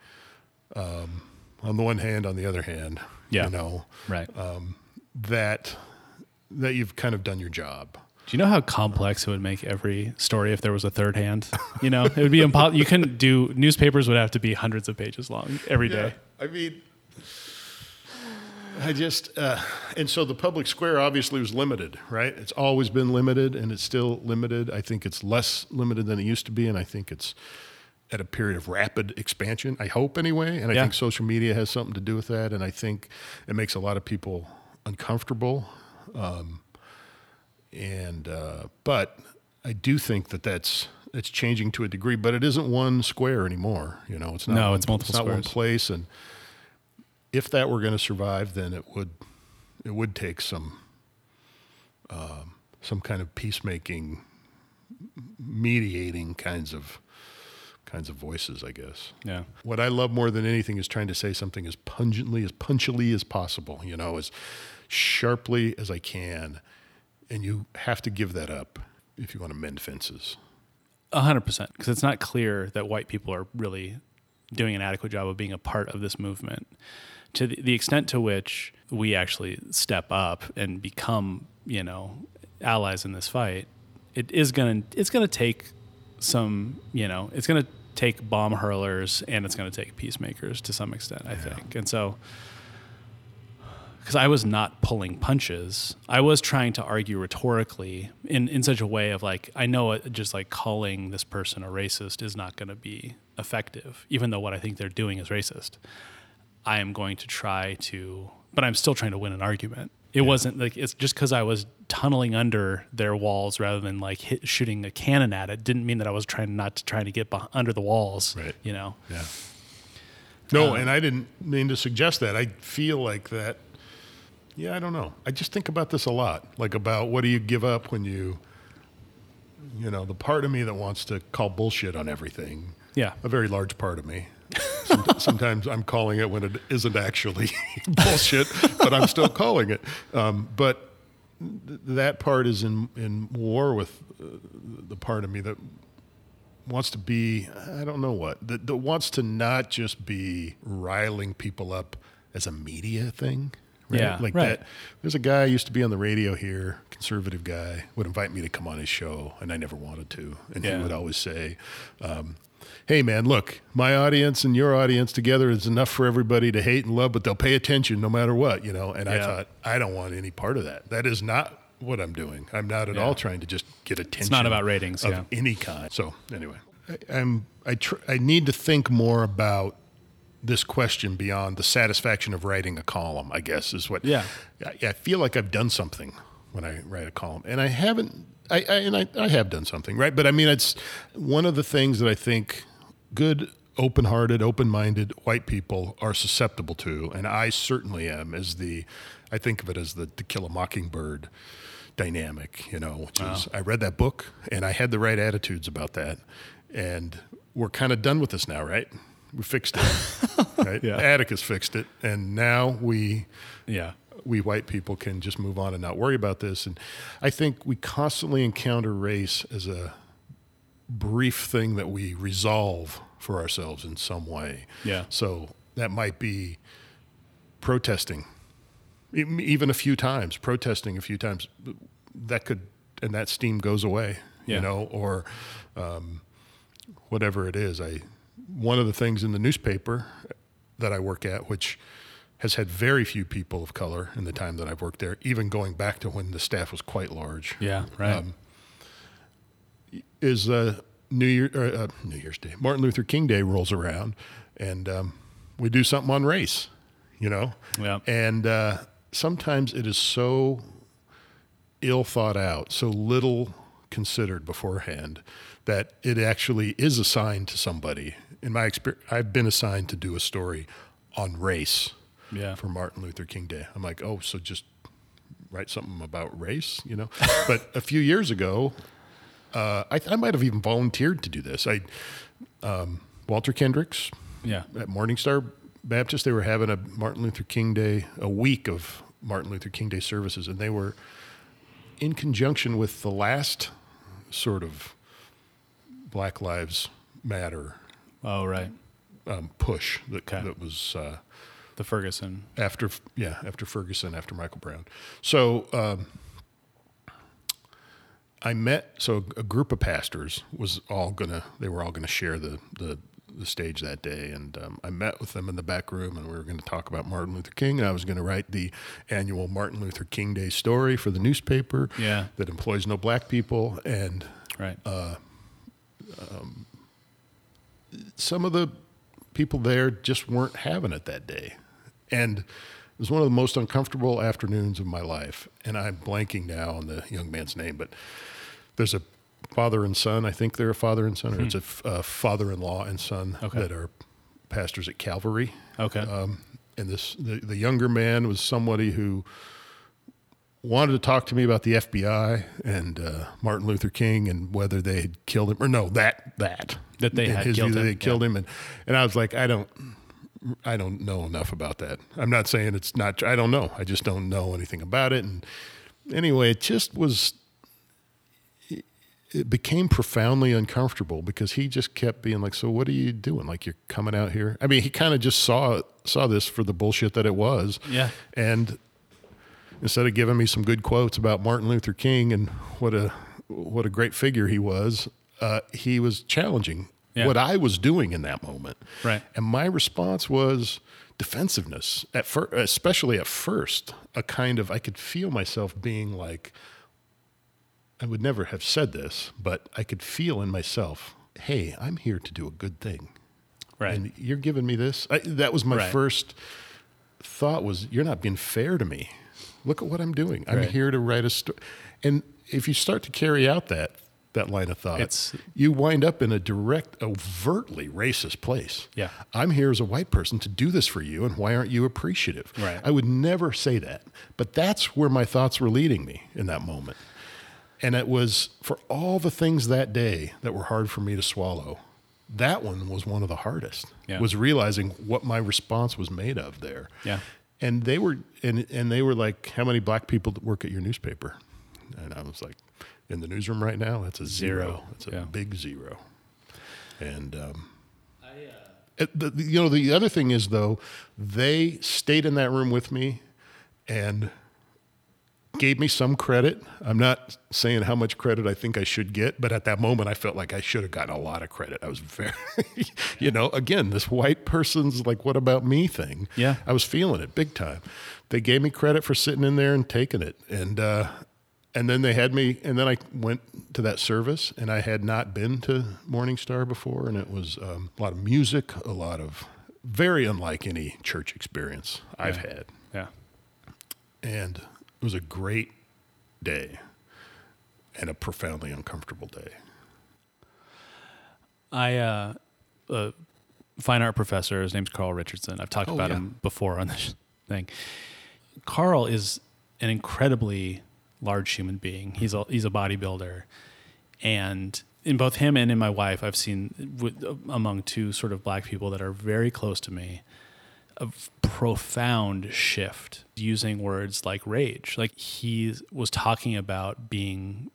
um, on the one hand, on the other hand, Yeah. you know, Right. um, that that you've kind of done your job. Do you know how complex it would make every story if there was a third hand? You know, it would be impossible. You couldn't do newspapers would have to be hundreds of pages long every day. I mean, I just, uh, and so the public square obviously was limited, right? It's always been limited and it's still limited. I think it's less limited than it used to be. And I think it's at a period of rapid expansion, I hope anyway. And I Yeah. think social media has something to do with that. And I think it makes a lot of people uncomfortable. Um, and, uh, but I do think that that's, it's changing to a degree, but it isn't one square anymore. You know, it's not. No, one- it's multiple It's not one place, and if that were going to survive, then it would it would take some um, some kind of peacemaking, mediating kinds of kinds of voices, I guess. Yeah. What I love more than anything is trying to say something as pungently, as punchily as possible, you know, as sharply as I can. And you have to give that up if you want to mend fences. A hundred percent, because it's not clear that white people are really doing an adequate job of being a part of this movement. To the, the extent to which we actually step up and become, you know, allies in this fight, it is gonna it's gonna take some, you know, it's gonna take bomb hurlers and it's gonna take peacemakers to some extent, I think. And so because I was not pulling punches. I was trying to argue rhetorically in, in such a way of like, I know it, just like calling this person a racist is not going to be effective, even though what I think they're doing is racist. I am going to try to, but I'm still trying to win an argument. It wasn't like it's just because I was tunneling under their walls rather than like hit, shooting a cannon at it. Didn't mean that I was trying not to trying to get beh- under the walls. Right. You know. Yeah. No, um, and I didn't mean to suggest that. I feel like that. Yeah, I don't know. I just think about this a lot, like about what do you give up when you, you know, the part of me that wants to call bullshit on everything. Yeah. A very large part of me. Sometimes I'm calling it when it isn't actually bullshit, but I'm still calling it. Um, but th- that part is in in war with uh, the part of me that wants to be I don't know what that, that wants to not just be riling people up as a media thing. Right? Yeah, like right. that. There's a guy who used to be on the radio here, conservative guy, would invite me to come on his show, and I never wanted to. And Yeah. he would always say, um, "Hey, man, look, my audience and your audience together is enough for everybody to hate and love, but they'll pay attention no matter what." You know. And I thought, I don't want any part of that. That is not what I'm doing. I'm not at Yeah. all trying to just get attention. It's not about ratings, of yeah. any kind. So anyway, I, I'm I tr- I need to think more about this question beyond the satisfaction of writing a column. I guess is what. Yeah. I, I feel like I've done something when I write a column, and I haven't. I, I and I, I have done something, right? But I mean, it's one of the things that I think good, open-hearted, open-minded white people are susceptible to, and I certainly am. As the, I think of it as the To Kill a Mockingbird dynamic, you know, which is I read that book and I had the right attitudes about that, and we're kind of done with this now, right? We fixed it, right? Yeah. Atticus fixed it, and now we Yeah. we white people can just move on and not worry about this. And I think we constantly encounter race as a brief thing that we resolve for ourselves in some way. Yeah. So that might be protesting, even a few times, protesting a few times. That could, and that steam goes away, Yeah. you know, or um, whatever it is. I one of the things in the newspaper that I work at, which has had very few people of color in the time that I've worked there, even going back to when the staff was quite large, Yeah. Right. Um, is uh, New Year or, uh, New Year's Day. Martin Luther King Day rolls around, and um, we do something on race, you know. Yeah. And uh, sometimes it is so ill thought out, so little considered beforehand, that it actually is assigned to somebody. In my experience, I've been assigned to do a story on race Yeah. for Martin Luther King Day. I'm like, oh, so just write something about race, you know? but a few years ago, Uh, I, I might have even volunteered to do this. I, um, Walter Kendricks Yeah. at Morningstar Baptist, they were having a Martin Luther King Day, a week of Martin Luther King Day services, and they were in conjunction with the last sort of Black Lives Matter Oh, right. um, push that, Okay. that was uh, The Ferguson. after yeah after Ferguson after Michael Brown. So um, I met so a group of pastors was all gonna they were all gonna share the the, the stage that day, and um, I met with them in the back room, and we were going to talk about Martin Luther King, and I was going to write the annual Martin Luther King Day story for the newspaper Yeah. that employs no black people, and Right. Some of the people there just weren't having it that day. And it was one of the most uncomfortable afternoons of my life. And I'm blanking now on the young man's name, but there's a father and son. I think they're a father and son, or it's a, f- a father-in-law and son Okay. that are pastors at Calvary. okay. Um, and this the, the younger man was somebody who wanted to talk to me about the FBI and uh, Martin Luther King and whether they had killed him or no that that That they had his killed view, him, They killed him, and and I was like, I don't. I don't know enough about that. I'm not saying it's not. I don't know. I just don't know anything about it. And anyway, it just was. It became profoundly uncomfortable because he just kept being like, "So what are you doing? Like you're coming out here?" I mean, he kind of just saw saw this for the bullshit that it was. Yeah. And instead of giving me some good quotes about Martin Luther King and what a what a great figure he was, uh, he was challenging Yeah. what I was doing in that moment. Right. And my response was defensiveness at fir- especially at first, a kind of I could feel myself being like I would never have said this, but I could feel in myself, "Hey, I'm here to do a good thing." right. and you're giving me this. I, that was my Right. first thought was you're not being fair to me. Look at what I'm doing. I'm Right. here to write a story. And if you start to carry out that that line of thought, It's- you wind up in a direct, overtly racist place. Yeah. I'm here as a white person to do this for you, and why aren't you appreciative? Right. I would never say that, but that's where my thoughts were leading me in that moment. And it was for all the things that day that were hard for me to swallow. That one was one of the hardest. Yeah. Was realizing what my response was made of there. Yeah. And they were and and they were like, "How many black people work at your newspaper?" And I was like, "In the newsroom right now, that's a zero. Zero. That's a Yeah. big zero. And um, it- the, the- you know, the other thing is though, they stayed in that room with me and gave me some credit. I'm not saying how much credit I think I should get, but at that moment I felt like I should have gotten a lot of credit. I was very, you know, again, this white person's like, what about me thing. Yeah. I was feeling it big time. They gave me credit for sitting in there and taking it. And, uh, and then they had me, and then I went to that service, and I had not been to Morning Star before, and it was um, a lot of music, a lot of very unlike any church experience I've Yeah. had yeah. and it was a great day and a profoundly uncomfortable day. I uh, a fine art professor. His name's Carl Richardson. I've talked Oh, about yeah. him before on this thing. Carl is an incredibly large human being. He's a he's a bodybuilder, and in both him and in my wife, I've seen with, among two sort of black people that are very close to me a profound shift using words like rage. Like he was talking about being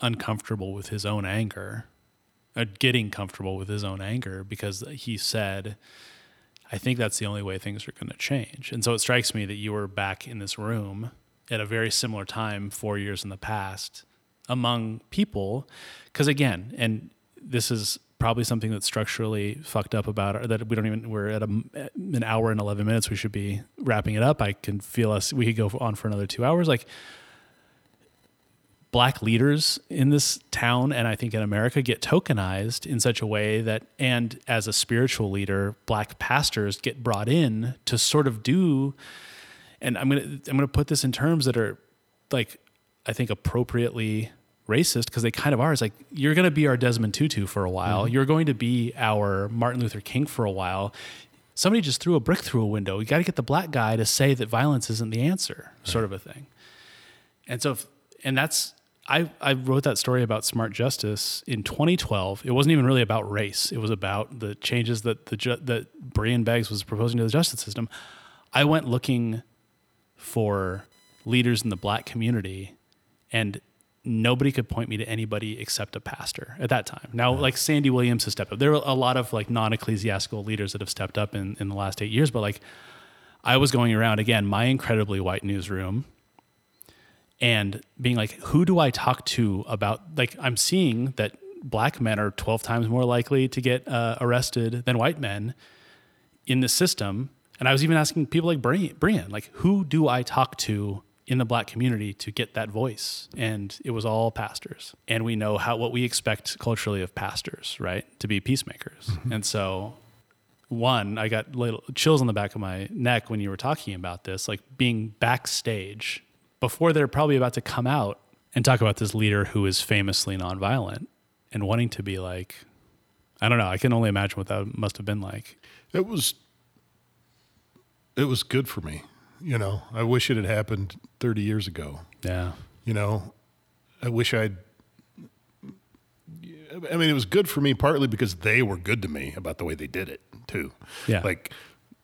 uncomfortable with his own anger, uh, getting comfortable with his own anger because he said, I think that's the only way things are going to change. And so it strikes me that you were back in this room at a very similar time, four years in the past, among people. Because again, and this is probably something that's structurally fucked up about it, that we don't even, we're at a, an hour and 11 minutes. We should be wrapping it up. I can feel us, we could go on for another two hours. Like, black leaders in this town and I think in America get tokenized in such a way that and as a spiritual leader black pastors get brought in to sort of do and I'm going to I'm to put this in terms that are like I think appropriately racist because they kind of are. It's like you're going to be our Desmond Tutu for a while. Mm-hmm. You're going to be our Martin Luther King for a while. Somebody just threw a brick through a window. You got to get the black guy to say that violence isn't the answer sort of a thing. And so, if, and that's, I, I wrote that story about smart justice in 2012. It wasn't even really about race. It was about the changes that the ju- that Breean Beggs was proposing to the justice system. I went looking for leaders in the black community, and nobody could point me to anybody except a pastor at that time. Now, like Sandy Williams has stepped up. There are a lot of like non-ecclesiastical leaders that have stepped up in, in the last eight years, but like I was going around again, my incredibly white newsroom and being like, who do I talk to about? Like, I'm seeing that black men are 12 times more likely to get uh, arrested than white men in the system. And I was even asking people like Brian, Brian, like, who do I talk to in the black community to get that voice? And it was all pastors. And we know how what we expect culturally of pastors, right? To be peacemakers. Mm-hmm. And so one, I got little chills on the back of my neck when you were talking about this, like being backstage before they're probably about to come out and talk about this leader who is famously nonviolent and wanting to be like, I don't know. I can only imagine what that must have been like. It was it was good for me. You know, I wish it had happened 30 years ago. Yeah. You know, I wish I'd. I mean, it was good for me partly because they were good to me about the way they did it too. Yeah. Like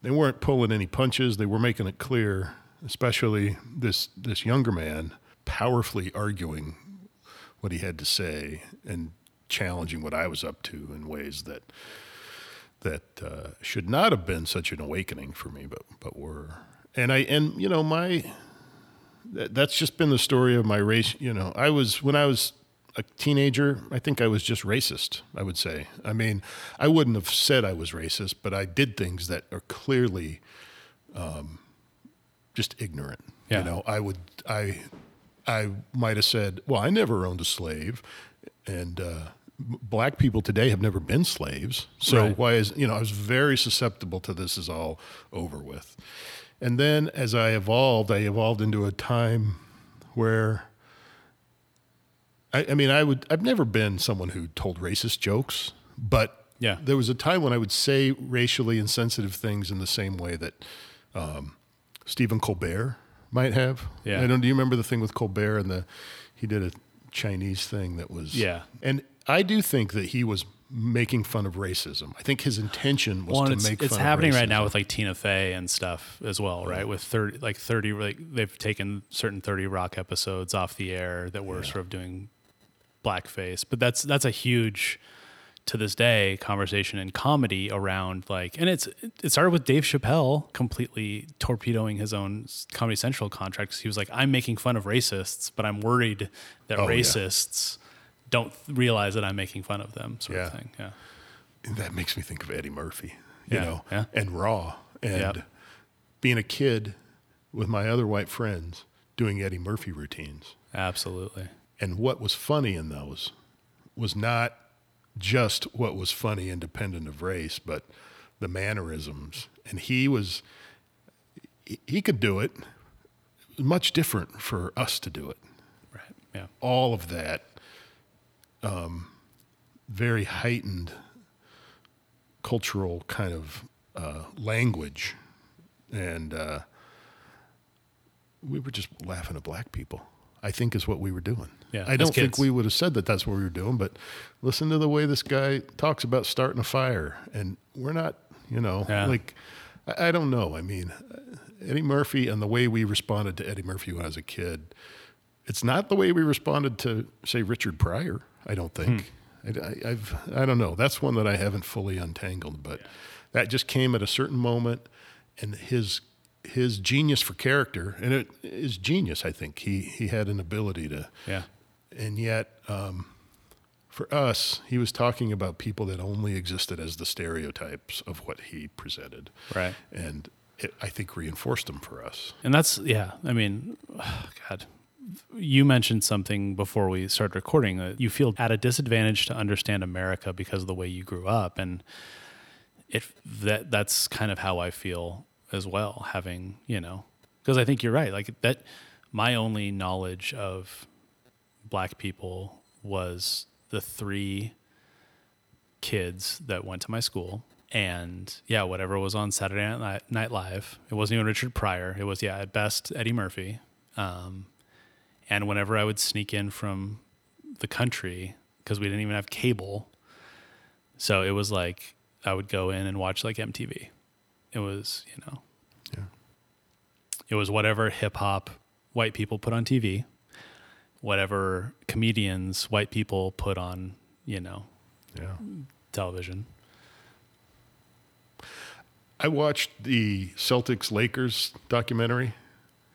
they weren't pulling any punches. They were making it clear, especially this this younger man, powerfully arguing what he had to say and challenging what I was up to in ways that that uh, should not have been such an awakening for me, but but were. And I and you know my that, that's just been the story of my race. You know, I was when I was a teenager. I think I was just racist. I would say. I mean, I wouldn't have said I was racist, but I did things that are clearly um, just ignorant. Yeah. You know, I would I I might have said, "Well, I never owned a slave," and uh, black people today have never been slaves. So Right. why is you know I was very susceptible to this is all over with, and then as I evolved, I evolved into a time where. I, I mean, I would. I've never been someone who told racist jokes, but Yeah. there was a time when I would say racially insensitive things in the same way that um, Stephen Colbert might have. Yeah. I don't. Do you remember the thing with Colbert and the he did a Chinese thing that was Yeah. And I do think that he was making fun of racism. I think his intention was Well, to make it's happening right now with like Tina Fey and stuff as well, right? With thirty, like thirty, like they've taken certain Thirty Rock episodes off the air that were sort of doing blackface, but that's that's a huge to this day conversation in comedy around like, and it's it started with Dave Chappelle completely torpedoing his own Comedy Central contract he was like, I'm making fun of racists, but I'm worried that Oh, yeah. Don't realize that I'm making fun of them, sort of thing. Yeah. And that makes me think of Eddie Murphy, you Yeah, know, yeah. and Raw, and Yep. being a kid with my other white friends doing Eddie Murphy routines. Absolutely. And what was funny in those was not just what was funny independent of race, but the mannerisms. And he was, he- could do. It much different for us to do it. Right. Yeah. All of that um, very heightened cultural kind of uh, language. And uh, we were just laughing at black people. I think is what we were doing. Yeah, I don't think we would have said that that's what we were doing, but listen to the way this guy talks about starting a fire, and we're not, you know, Yeah. like I, I don't know. I mean, Eddie Murphy and the way we responded to Eddie Murphy when I was a kid, it's not the way we responded to say Richard Pryor. I don't think. I, I, I've I don't know. That's one that I haven't fully untangled, but that just came at a certain moment, and his his genius for character, and it is genius. I think he he had an ability to Yeah. and yet um, for us he was talking about people that only existed as the stereotypes of what he presented Right. and it, i think reinforced them for us And that's yeah. I mean, God, you mentioned something before we started recording that you feel at a disadvantage to understand America because of the way you grew up, and it that that's kind of how I feel as well. Having you know, because I think you're right. Like that, my only knowledge of black people was the three kids that went to my school. And yeah, whatever was on Saturday Night, Night Live, it wasn't even Richard Pryor. It was, yeah, at best, Eddie Murphy. Um, And whenever I would sneak in from the country, because we didn't even have cable, so it was like I would go in and watch like MTV. It was, you know, Yeah. it was whatever hip hop white people put on TV, whatever comedians white people put on, you know, Yeah. television. I watched the Celtics Lakers documentary.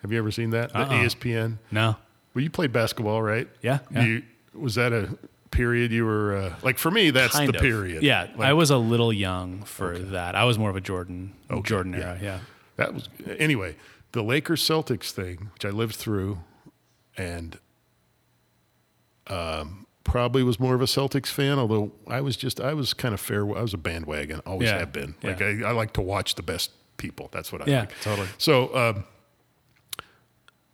Have you ever seen that? The Uh-uh. ESPN. No. Well, you played basketball, right? Yeah. yeah. You, was that a period you were uh, like? For me, that's Kind the of. period. Yeah, Like, I was a little young for that. I was more of a Jordan Jordan yeah. era. Yeah. That was anyway. The Lakers Celtics thing, which I lived through, and um, probably was more of a Celtics fan. Although I was just, I was kind of fair. I was a bandwagon, always Yeah, have been. yeah. Like I, I like to watch the best people. That's what I Yeah, like. totally. So um,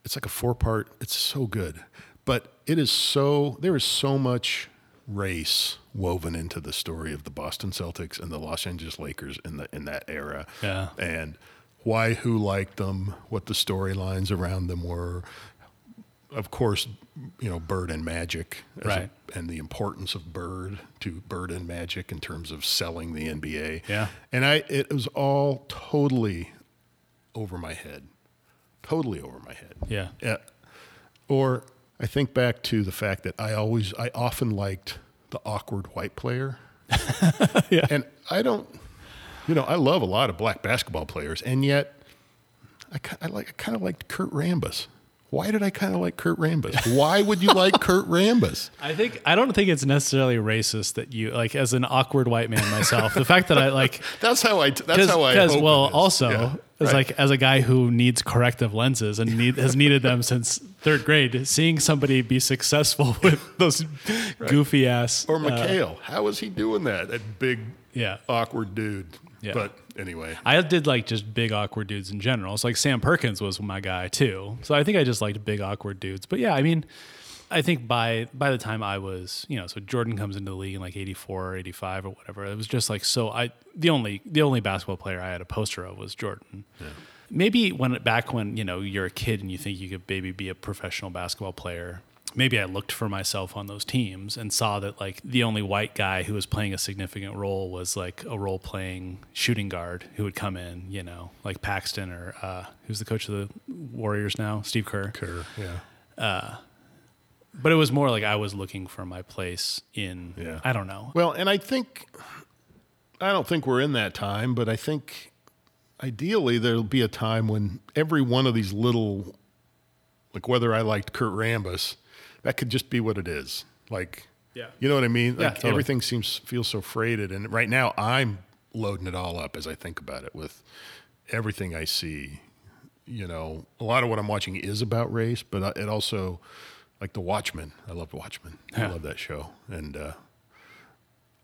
it's like a four part. It's so good, but it is so. There is so much race woven into the story of the Boston Celtics and the Los Angeles Lakers in the in that era. Yeah. And why, who liked them, what the storylines around them were. Of course, you know Bird and Magic, as a- Right. and the importance of Bird to Bird and Magic in terms of selling the NBA. Yeah. And I, it was all totally over my head, totally over my head. Yeah. Yeah. Or I think back to the fact that I always, I often liked the awkward white player. Yeah. And I don't, you know, I love a lot of black basketball players, and yet I, I like, I kind of liked Kurt Rambis. Why did I kind of like Kurt Rambis? Why would you like Kurt Rambis? I think I don't think it's necessarily racist that you like as an awkward white man myself. the fact that I like That's how I. That's how I. because well also Yeah, as right. like as a guy who needs corrective lenses and need, has needed them since third grade, seeing somebody be successful with those goofy ass or uh, McHale. how is he doing that? That big, yeah. awkward dude. Yeah. But anyway, I did like just big awkward dudes in general. It's like Sam Perkins was my guy too. So I think I just liked big awkward dudes. But yeah, I mean, I think by by the time I was, you know, so Jordan comes into the league in like 84 or 85 or whatever. It was just like so I the only the only basketball player I had a poster of was Jordan. Maybe when back when, you know, you're a kid and you think you could maybe be a professional basketball player. Maybe I looked for myself on those teams and saw that like the only white guy who was playing a significant role was like a role playing shooting guard who would come in, you know, like Paxson or uh, who's the coach of the Warriors now, Steve Kerr. Kerr, yeah. But it was more like I was looking for my place in. Yeah. I don't know. Well, and I think I don't think we're in that time, but I think ideally there'll be a time when every one of these little like whether I liked Kurt Rambis, that could just be what it is. Like Yeah. You know what I mean? Yeah, Like totally. everything seems feels so freighted and right now I'm loading it all up as I think about it with everything I see. You know, a lot of what I'm watching is about race, but uh, it also like The Watchmen. I love The Watchmen. I love that show. And uh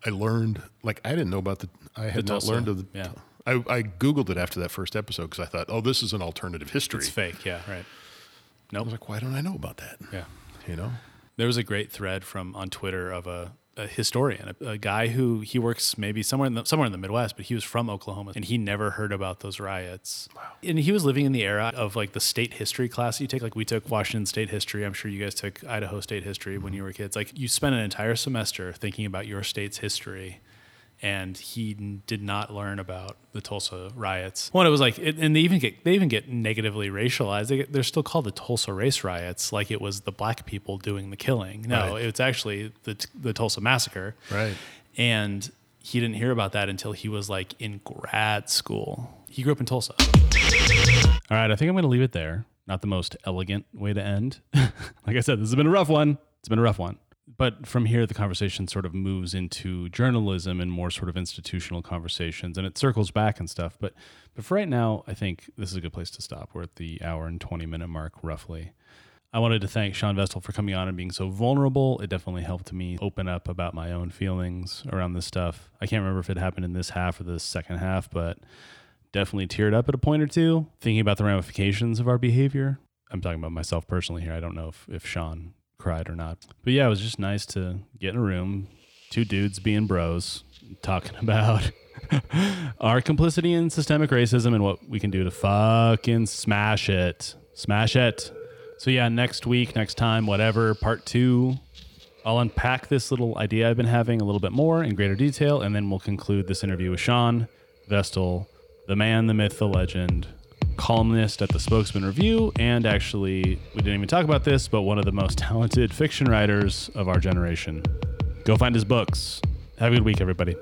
I learned like I didn't know about the I had The not Tulsa, learned of the yeah. I, I googled it after that first episode because I thought, oh, this is an alternative history. It's fake. Yeah. Right. No. I was like, why don't I know about that? Yeah. You know, There was a great thread from on Twitter of a, a historian, a, a guy who he works maybe somewhere in the, somewhere in the Midwest, but he was from Oklahoma and he never heard about those riots. Wow. And he was living in the era of like the state history class you take. Like we took Washington State history. I'm sure you guys took Idaho State history when you were kids. Like you spent an entire semester thinking about your state's history. And he did not learn about the Tulsa riots. One, it was like, it, and they even get they even get negatively racialized. They get, they're still called the Tulsa race riots, like it was the black people doing the killing. No, Right. it's actually the the Tulsa massacre. Right. And he didn't hear about that until he was like in grad school. He grew up in Tulsa. All right, I think I'm going to leave it there. Not the most elegant way to end. like I said, this has been a rough one. It's been a rough one. But from here, the conversation sort of moves into journalism and more sort of institutional conversations, and it circles back and stuff. But but for right now, I think this is a good place to stop. We're at the hour and 20 minute mark, roughly. I wanted to thank Shawn Vestal for coming on and being so vulnerable. It definitely helped me open up about my own feelings around this stuff. I can't remember if it happened in this half or the second half, but definitely teared up at a point or two, thinking about the ramifications of our behavior. I'm talking about myself personally here. I don't know if, if Shawn cried or not. But yeah, it was just nice to get in a room, two dudes being bros, talking about our complicity in systemic racism and what we can do to fucking smash it. Smash it. So yeah, next week, next time, whatever, part two. I'll unpack this little idea I've been having a little bit more in greater detail, and then we'll conclude this interview with Shawn Vestal, the man, the myth, the legend, columnist at the Spokesman Review, and actually, we didn't even talk about this, but one of the most talented fiction writers of our generation. Go find his books. Have a good week, everybody.